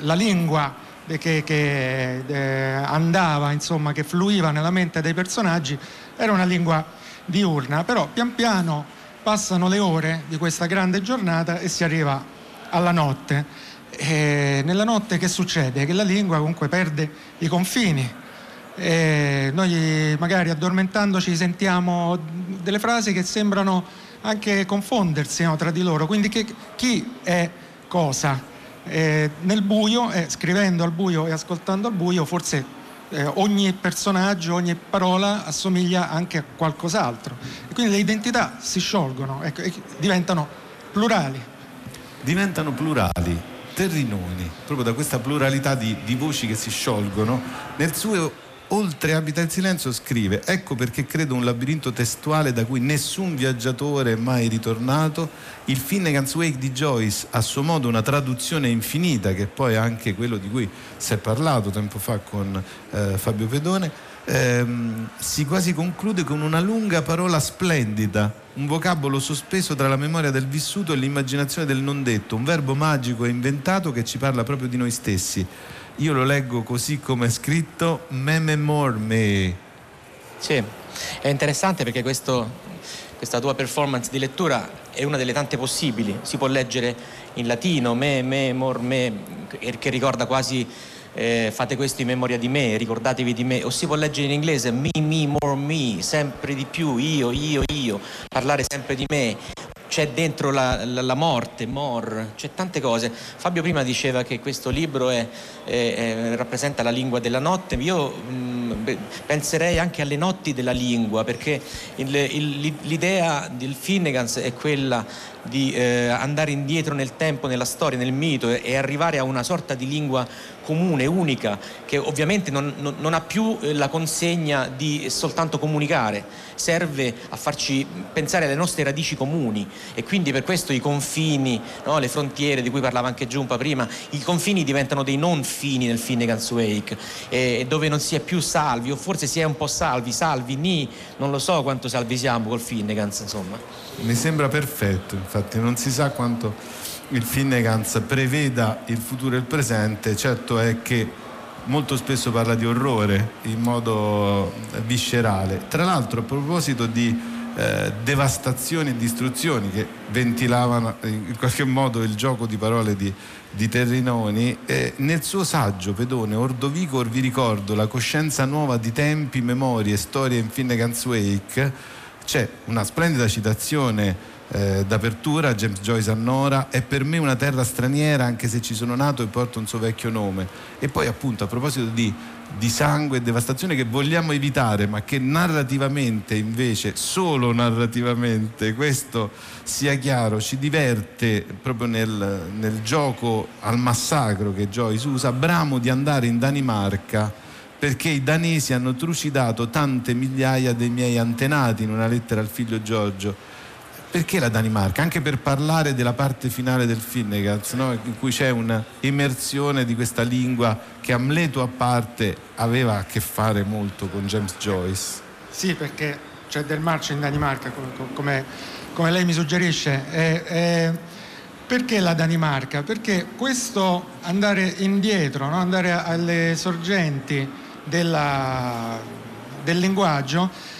la lingua che, che eh, andava, insomma, che fluiva nella mente dei personaggi era una lingua diurna, però pian piano passano le ore di questa grande giornata e si arriva alla notte. E nella notte che succede? Che la lingua comunque perde i confini e noi magari addormentandoci sentiamo delle frasi che sembrano anche confondersi no, tra di loro, quindi che, chi è cosa? Eh, nel buio, eh, scrivendo al buio e ascoltando al buio, forse eh, ogni personaggio, ogni parola assomiglia anche a qualcos'altro. E quindi le identità si sciolgono ecco, e diventano plurali. Diventano plurali. Terrinoni, proprio da questa pluralità di, di voci che si sciolgono, nel suo Oltre Abita il silenzio scrive, ecco perché credo un labirinto testuale da cui nessun viaggiatore è mai ritornato, il Finnegan's Wake di Joyce, a suo modo una traduzione infinita, che poi è anche quello di cui si è parlato tempo fa con eh, Fabio Pedone, ehm, si quasi conclude con una lunga parola splendida, un vocabolo sospeso tra la memoria del vissuto e l'immaginazione del non detto, un verbo magico e inventato che ci parla proprio di noi stessi io lo leggo così come è scritto, mememorme. Sì, è interessante perché questo, questa tua performance di lettura è una delle tante possibili. Si può leggere in latino, me, me, mor, me, che ricorda quasi eh, fate questo in memoria di me, ricordatevi di me, o si può leggere in inglese me, me, more me, sempre di più, io, io, io, parlare sempre di me, c'è dentro la, la, la, morte, mor, c'è tante cose. Fabio prima diceva che questo libro è, è, è, rappresenta la lingua della notte, io mh, mm, penserei anche alle notti della lingua, perché il, il, l'idea del Finnegans è quella di eh, andare indietro nel tempo, nella storia, nel mito e, arrivare a una sorta di lingua comune, unica, che ovviamente non, non, non, ha più eh, la consegna di soltanto comunicare, serve a farci pensare alle nostre radici comuni e quindi per questo i confini, no, le frontiere di cui parlava anche Giumpa prima, i confini diventano dei non fini nel Finnegan's Wake, eh, dove non si è più salvi o forse si è un po' salvi, salvi, ni, non lo so quanto salvi siamo col Finnegans insomma. Mi sembra perfetto, infatti non si sa quanto il Finnegans preveda il futuro e il presente, certo è che molto spesso parla di orrore in modo viscerale. Tra l'altro a proposito di eh, devastazioni e distruzioni che ventilavano in qualche modo il gioco di parole di, di Terrinoni, eh, nel suo saggio Pedone, Ordovico vi ricordo la coscienza nuova di tempi, memorie, storie in Finnegans Wake, c'è una splendida citazione eh, d'apertura, James Joyce a Nora, è per me una terra straniera anche se ci sono nato e porto un suo vecchio nome. E poi appunto a proposito di, di sangue e devastazione che vogliamo evitare, ma che narrativamente invece, solo narrativamente, questo sia chiaro, ci diverte proprio nel, nel gioco al massacro che Joyce usa, bramo di andare in Danimarca perché i danesi hanno trucidato tante migliaia dei miei antenati in una lettera al figlio Giorgio perché la Danimarca? Anche per parlare della parte finale del Finnegans, no? in cui c'è un'immersione di questa lingua che Amleto a parte aveva a che fare molto con James Joyce. Sì, perché c'è del marcio in Danimarca, come, come lei mi suggerisce. E, e perché la Danimarca? Perché questo andare indietro, no? andare alle sorgenti della, del linguaggio,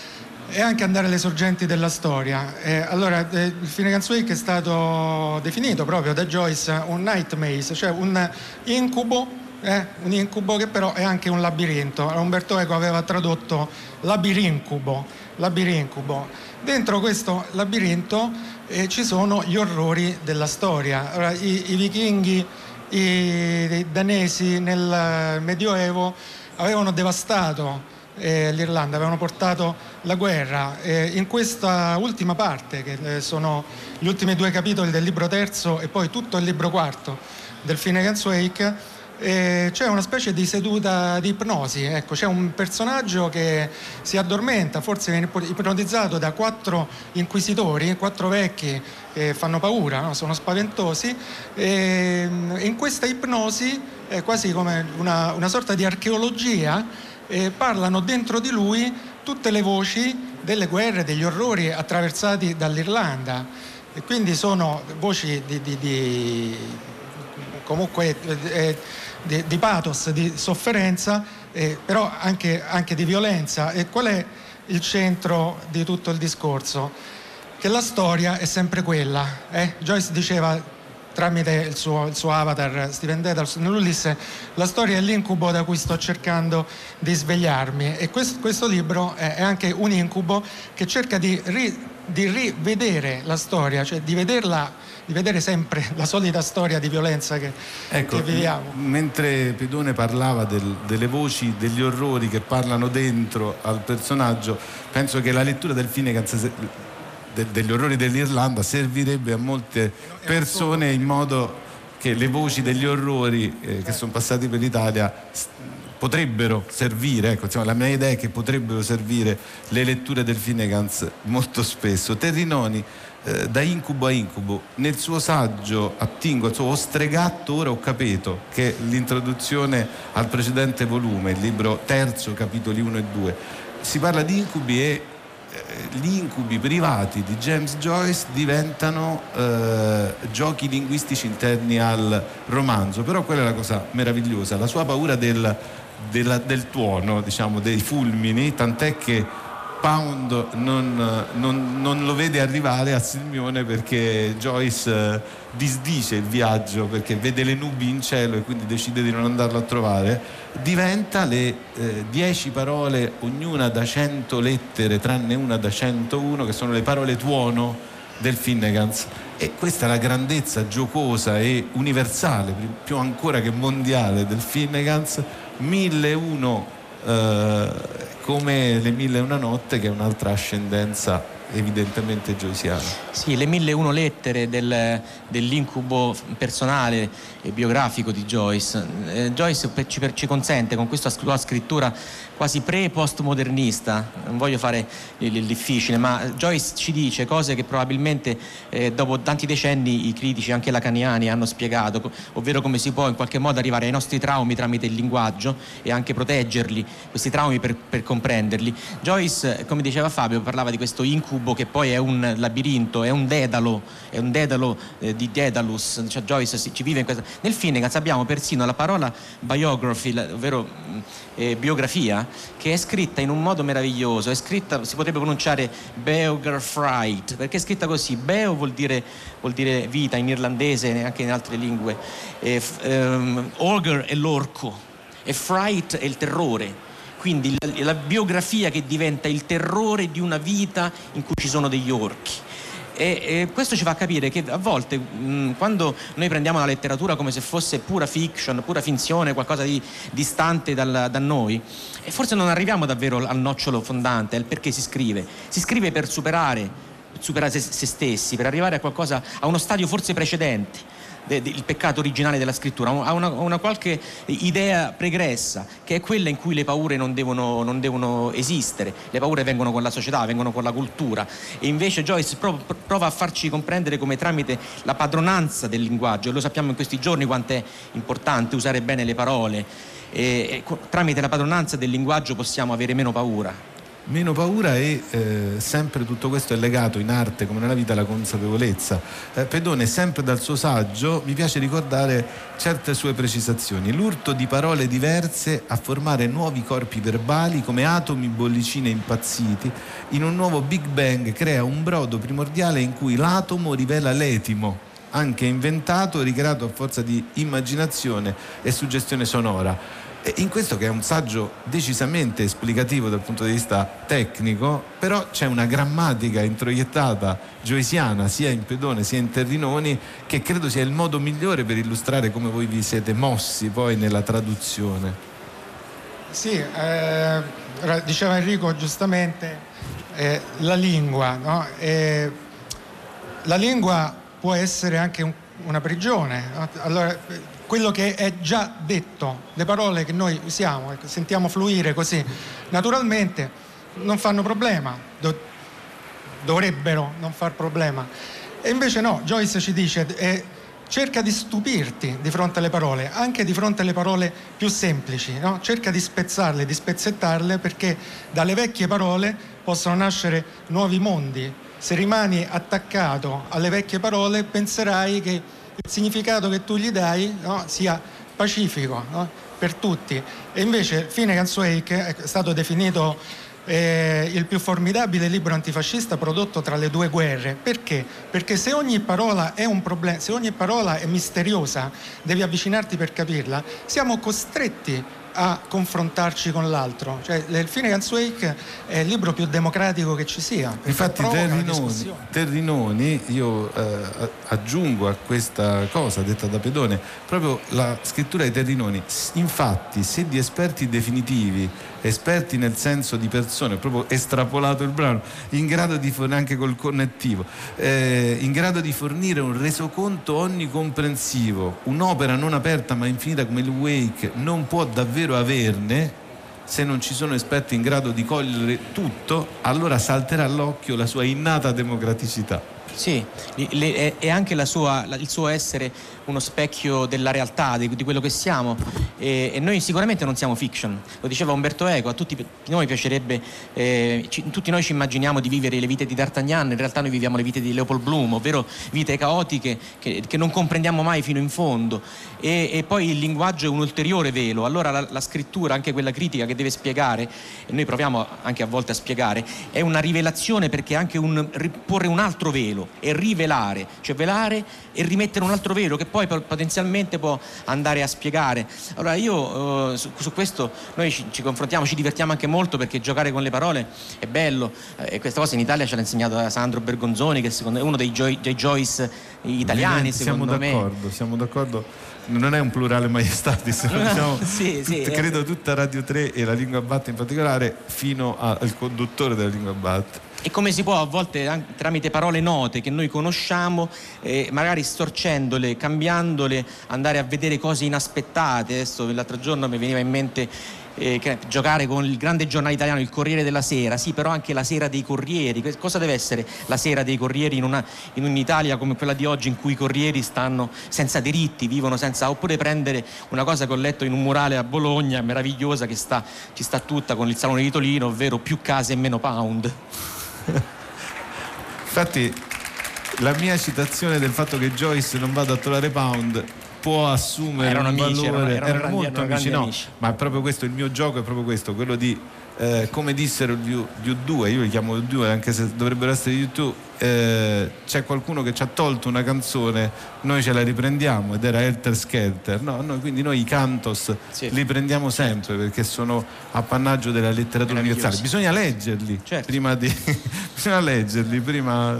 e anche andare alle sorgenti della storia. Eh, allora, eh, il Finnegan's Wake è stato definito proprio da Joyce un night maze, cioè un incubo, eh, un incubo che però è anche un labirinto. Umberto Eco aveva tradotto labirincubo, labirincubo. Dentro questo labirinto eh, ci sono gli orrori della storia. Allora, i, i vichinghi, i, i danesi nel Medioevo avevano devastato eh, l'Irlanda, avevano portato la guerra. Eh, in questa ultima parte, che eh, sono gli ultimi due capitoli del libro terzo e poi tutto il libro quarto del Finnegan's Wake, eh, c'è una specie di seduta di ipnosi, ecco, c'è un personaggio che si addormenta, forse viene ipnotizzato da quattro inquisitori, quattro vecchi che fanno paura, no? sono spaventosi, e in questa ipnosi è quasi come una, una sorta di archeologia eh, parlano dentro di lui tutte le voci delle guerre, degli orrori attraversati dall'Irlanda. E quindi sono voci di, di, di comunque eh, di, di, pathos, di sofferenza, eh, però anche, anche di violenza. E qual è il centro di tutto il discorso? Che la storia è sempre quella. Eh? Joyce diceva tramite il suo, il suo avatar Steven Dedalus nell'Ulisse, la storia è l'incubo da cui sto cercando di svegliarmi e questo, questo libro è, anche un incubo che cerca di, ri, di rivedere la storia, cioè di vederla di vedere sempre la solita storia di violenza che, ecco, che viviamo. Mentre Pedone parlava del, delle voci, degli orrori che parlano dentro al personaggio, penso che la lettura del Finnegan de, degli orrori dell'Irlanda servirebbe a molte persone in modo che le voci degli orrori eh, che sono passati per l'Italia potrebbero servire, ecco, insomma, la mia idea è che potrebbero servire le letture del Finnegan's molto spesso. Terrinoni, eh, da incubo a incubo, nel suo saggio attingo, il suo Ostregatto, ora ho capito, che l'introduzione al precedente volume, il libro terzo, capitoli 1 e 2, si parla di incubi e eh, gli incubi privati di James Joyce diventano eh, giochi linguistici interni al romanzo, però quella è la cosa meravigliosa, la sua paura del, della, del tuono, diciamo, dei fulmini, tant'è che Pound non, non, non, lo vede arrivare a Silmione perché Joyce eh, disdice il viaggio perché vede le nubi in cielo e quindi decide di non andarlo a trovare, diventa le eh, dieci parole, ognuna da cento lettere, tranne una da 101, che sono le parole tuono del Finnegans. E questa è la grandezza giocosa e universale, più ancora che mondiale del Finnegans, 1001 eh, come le mille e una notte che è un'altra ascendenza evidentemente joyciano. Sì, le mille e uno lettere del, dell'incubo personale e biografico di Joyce. Eh, Joyce per, ci, per, ci, consente con questa sua scrittura quasi pre-postmodernista, non voglio fare il, il, difficile, ma Joyce ci dice cose che probabilmente eh, dopo tanti decenni i critici, anche lacaniani, hanno spiegato, ovvero come si può in qualche modo arrivare ai nostri traumi tramite il linguaggio e anche proteggerli, questi traumi per, per comprenderli. Joyce, come diceva Fabio, parlava di questo incubo che poi è un labirinto, è un dedalo, è un dedalo eh, di Dedalus, cioè Joyce si, ci vive in questa... Nel Finnegan abbiamo persino la parola biography, ovvero eh, biografia, che è scritta in un modo meraviglioso, è scritta, si potrebbe pronunciare Beografright, perché è scritta così, Beo vuol dire, vuol dire vita in irlandese e anche in altre lingue, e, um, Olger è l'orco e Fright è il terrore. Quindi la, la biografia che diventa il terrore di una vita in cui ci sono degli orchi. E, questo ci fa capire che a volte mh, quando noi prendiamo la letteratura come se fosse pura fiction, pura finzione, qualcosa di distante dal, da noi, e forse non arriviamo davvero al nocciolo fondante, al perché si scrive. Si scrive per superare, superare se, se stessi, per arrivare a qualcosa, a uno stadio forse precedente il peccato originale della scrittura, ha una, una, qualche idea pregressa, che è quella in cui le paure non devono, non devono, esistere, le paure vengono con la società, vengono con la cultura. E invece Joyce prova, prova a farci comprendere come tramite la padronanza del linguaggio, e lo sappiamo in questi giorni quanto è importante usare bene le parole, e, e, tramite la padronanza del linguaggio possiamo avere meno paura meno paura e eh, sempre tutto questo è legato in arte come nella vita alla consapevolezza. Eh, Pedone, sempre dal suo saggio, mi piace ricordare certe sue precisazioni. L'urto di parole diverse a formare nuovi corpi verbali come atomi bollicine impazziti in un nuovo Big Bang crea un brodo primordiale in cui l'atomo rivela l'etimo anche inventato, ricreato a forza di immaginazione e suggestione sonora in questo che è un saggio decisamente esplicativo dal punto di vista tecnico, però c'è una grammatica introiettata joysiana sia in Pedone sia in Terrinoni che credo sia il modo migliore per illustrare come voi vi siete mossi poi nella traduzione. Sì, eh, diceva Enrico giustamente eh, la lingua, no? eh, la lingua può essere anche un, una prigione. No? Allora, quello che è già detto, le parole che noi usiamo, ecco, sentiamo fluire così naturalmente, non fanno problema, do, dovrebbero non far problema. E invece no, Joyce ci dice, eh, cerca di stupirti di fronte alle parole, anche di fronte alle parole più semplici, no? cerca di spezzarle, di spezzettarle perché dalle vecchie parole possono nascere nuovi mondi. Se rimani attaccato alle vecchie parole penserai che il significato che tu gli dai no, sia pacifico no, per tutti. E invece Finnegan's Wake è stato definito eh, il più formidabile libro antifascista prodotto tra le due guerre. Perché? Perché se ogni parola è un problema, se ogni parola è misteriosa, devi avvicinarti per capirla, siamo costretti a confrontarci con l'altro. Cioè, il Finnegan's Wake è il libro più democratico che ci sia. Infatti Terrinoni, Terrinoni, io eh, aggiungo a questa cosa detta da Pedone, proprio la scrittura di Terrinoni, infatti se di esperti definitivi esperti nel senso di persone, proprio estrapolato il brano, in grado di fornire anche col connettivo, eh, in grado di fornire un resoconto onnicomprensivo, un'opera non aperta ma infinita come il Wake non può davvero averne se non ci sono esperti in grado di cogliere tutto, allora salterà all'occhio la sua innata democraticità. Sì, è anche sua, il suo essere uno specchio della realtà, di, di quello che siamo. E, e, noi sicuramente non siamo fiction, lo diceva Umberto Eco, a tutti noi piacerebbe, eh, ci, tutti noi ci immaginiamo di vivere le vite di D'Artagnan, in realtà noi viviamo le vite di Leopold Bloom, ovvero vite caotiche che, che non comprendiamo mai fino in fondo. E, e, poi il linguaggio è un ulteriore velo, allora la, la scrittura, anche quella critica che deve spiegare, e noi proviamo anche a volte a spiegare, è una rivelazione perché è anche un, porre un altro velo e rivelare, cioè velare e rimettere un altro velo che poi poi potenzialmente può andare a spiegare. Allora io eh, su, su, questo noi ci, ci, confrontiamo, ci divertiamo anche molto perché giocare con le parole è bello eh, e questa cosa in Italia ce l'ha insegnato Sandro Bergonzoni che secondo è uno dei, Joy, dei Joyce italiani siamo d'accordo, me. Siamo d'accordo, non è un plurale maiestatis, diciamo, sì, sì, tut, credo tutta Radio 3 e la lingua batte in particolare fino al conduttore della lingua batte. E come si può a volte tramite parole note che noi conosciamo, eh, magari storcendole, cambiandole, andare a vedere cose inaspettate. Adesso l'altro giorno mi veniva in mente eh, giocare con il grande giornale italiano, il Corriere della Sera, sì, però anche la sera dei Corrieri. Cosa deve essere la sera dei Corrieri in, una- in un'Italia come quella di oggi in cui i Corrieri stanno senza diritti, vivono senza... oppure prendere una cosa che ho letto in un murale a Bologna, meravigliosa, che sta, ci sta tutta con il Salone di Tolino, ovvero più case e meno pound. Infatti la mia citazione del fatto che Joyce non vada a trovare Pound può assumere Erano un amici, valore erano- erano grandi- molto erano amici, no, amici. ma è proprio questo il mio gioco è proprio questo quello di eh, come dissero gli, U- gli U2 io li chiamo U2 anche se dovrebbero essere gli U2 eh, c'è qualcuno che ci ha tolto una canzone noi ce la riprendiamo ed era Helter Skelter no, no, quindi noi i cantos Sì. li prendiamo sempre perché sono appannaggio della letteratura universale bisogna leggerli Certo. prima di bisogna leggerli prima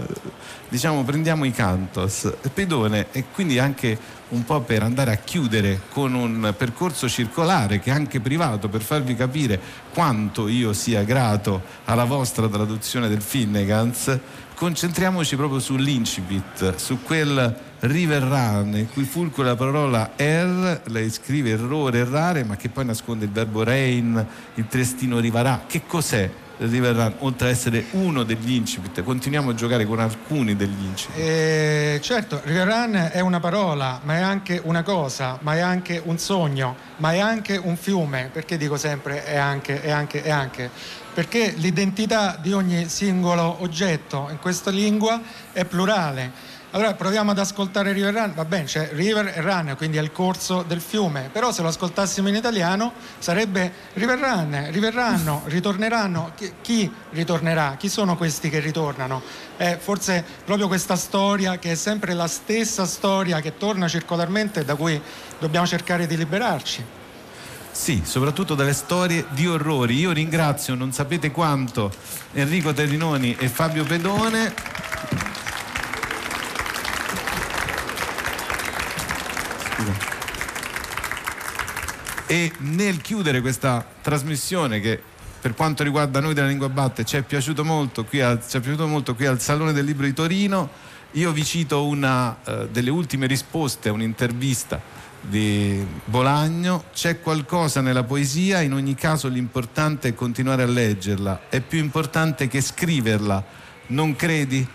diciamo prendiamo i cantos pedone e quindi anche un po' per andare a chiudere con un percorso circolare che è anche privato per farvi capire quanto io sia grato alla vostra traduzione del Finnegans concentriamoci proprio sull'incipit su quel river run in cui fulcra la parola er lei scrive errore errare ma che poi nasconde il verbo rain il trestino rivarà. Che cos'è run oltre ad essere uno degli incipit continuiamo a giocare con alcuni degli incipit Eh, certo, River Run è una parola, ma è anche una cosa, ma è anche un sogno, ma è anche un fiume. Perché dico sempre è anche, è anche, è anche? Perché l'identità di ogni singolo oggetto in questa lingua è plurale. Allora proviamo ad ascoltare River Run, va bene, c'è River e Run, quindi è il corso del fiume, però se lo ascoltassimo in italiano sarebbe River Run, riverranno, ritorneranno, chi, chi ritornerà? Chi sono questi che ritornano? È forse proprio questa storia che è sempre la stessa storia che torna circolarmente da cui dobbiamo cercare di liberarci. Sì, soprattutto dalle storie di orrori. Io ringrazio, non sapete quanto, Enrico Terrinoni e Fabio Pedone. Scusa. E nel chiudere questa trasmissione che per quanto riguarda noi della Lingua Batte ci è piaciuto molto qui è piaciuto molto qui al Salone del Libro di Torino, io vi cito una eh, delle ultime risposte a un'intervista di Bolagno, c'è qualcosa nella poesia, in ogni caso l'importante è continuare a leggerla, è più importante che scriverla, non credi?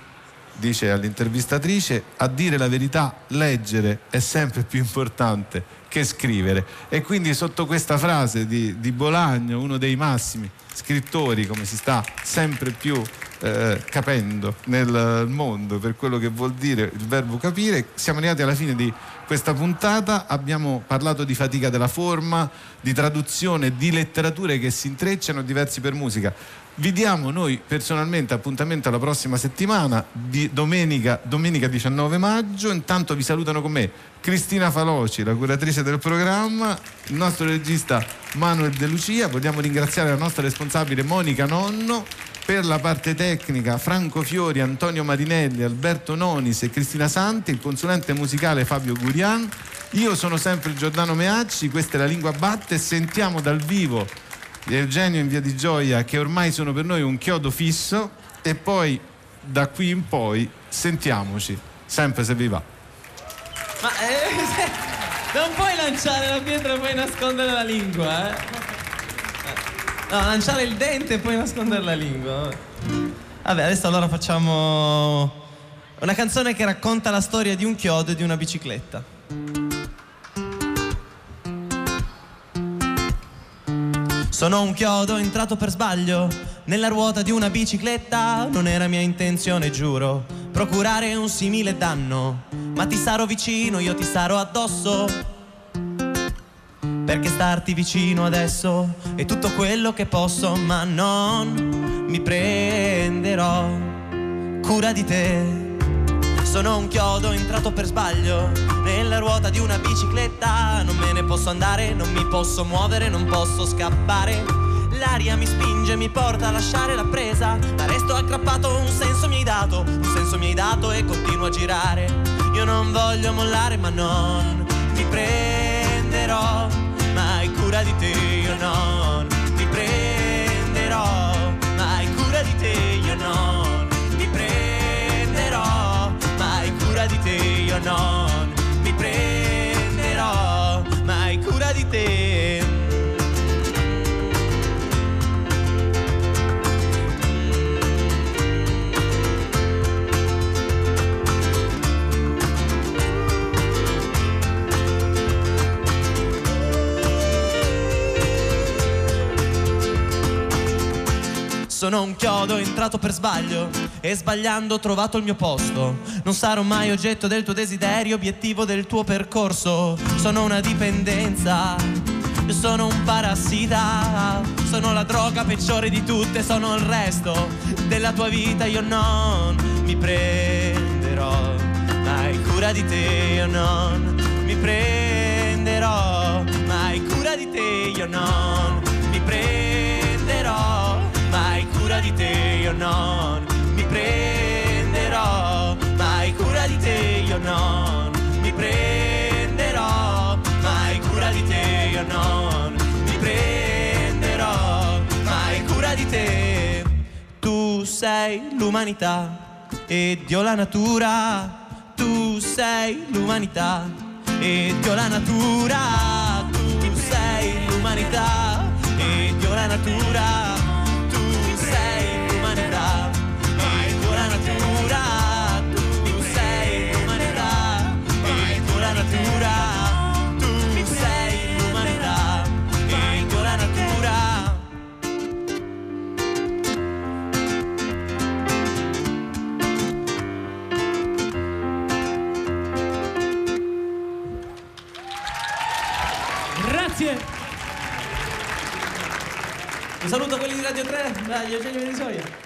Dice all'intervistatrice, a dire la verità, leggere è sempre più importante che scrivere. E quindi sotto questa frase di, di Bolagno, uno dei massimi scrittori, come si sta sempre più eh, capendo nel mondo per quello che vuol dire il verbo capire. Siamo arrivati alla fine di questa puntata, abbiamo parlato di fatica della forma, di traduzione, di letterature che si intrecciano diversi per musica. Vi diamo noi personalmente appuntamento alla prossima settimana, di domenica, domenica 19 maggio. Intanto vi salutano con me Cristina Faloci, la curatrice del programma, il nostro regista Manuel De Lucia. Vogliamo ringraziare la nostra responsabile Monica Nonno. Per la parte tecnica Franco Fiori, Antonio Marinelli, Alberto Nonis e Cristina Santi, il consulente musicale Fabio Gurian. Io sono sempre Giordano Meacci, questa è la Lingua Batte, sentiamo dal vivo di Eugenio in via di Gioia che ormai sono per noi un chiodo fisso e poi da qui in poi sentiamoci, sempre se vi va. Ma eh, non puoi lanciare la pietra e poi nascondere la lingua, eh? No, lanciare il dente e poi nascondere la lingua. Vabbè, adesso allora facciamo una canzone che racconta la storia di un chiodo e di una bicicletta. Sono un chiodo entrato per sbaglio nella ruota di una bicicletta. Non era mia intenzione, giuro, procurare un simile danno. Ma ti sarò vicino, io ti sarò addosso. Perché starti vicino adesso è tutto quello che posso, ma non mi prenderò cura di te. Sono un chiodo entrato per sbaglio nella ruota di una bicicletta. Non me ne posso andare, non mi posso muovere, non posso scappare. L'aria mi spinge, mi porta a lasciare la presa. Ma resto aggrappato, un senso mi hai dato, un senso mi hai dato e continuo a girare. Io non voglio mollare, ma non mi prenderò mai cura di te. Io non mi prenderò mai cura di te. Io non cura di te io non mi prenderò mai cura di te. Sono un chiodo entrato per sbaglio e sbagliando ho trovato il mio posto. Non sarò mai oggetto del tuo desiderio, obiettivo del tuo percorso. Sono una dipendenza, sono un parassita. Sono la droga peggiore di tutte, sono il resto della tua vita. Io non mi prenderò mai cura di te, io non mi prenderò mai cura di te, io non mi prenderò cura di te, io non mi prenderò mai cura di te, io non mi prenderò mai cura di te, io non mi prenderò mai cura di te. Tu sei l'umanità e Dio la natura. Tu sei l'umanità e Dio la natura. Tu sei l'umanità e Dio la natura. Saluto quelli di Radio 3, dagli Eugenio Venisoia.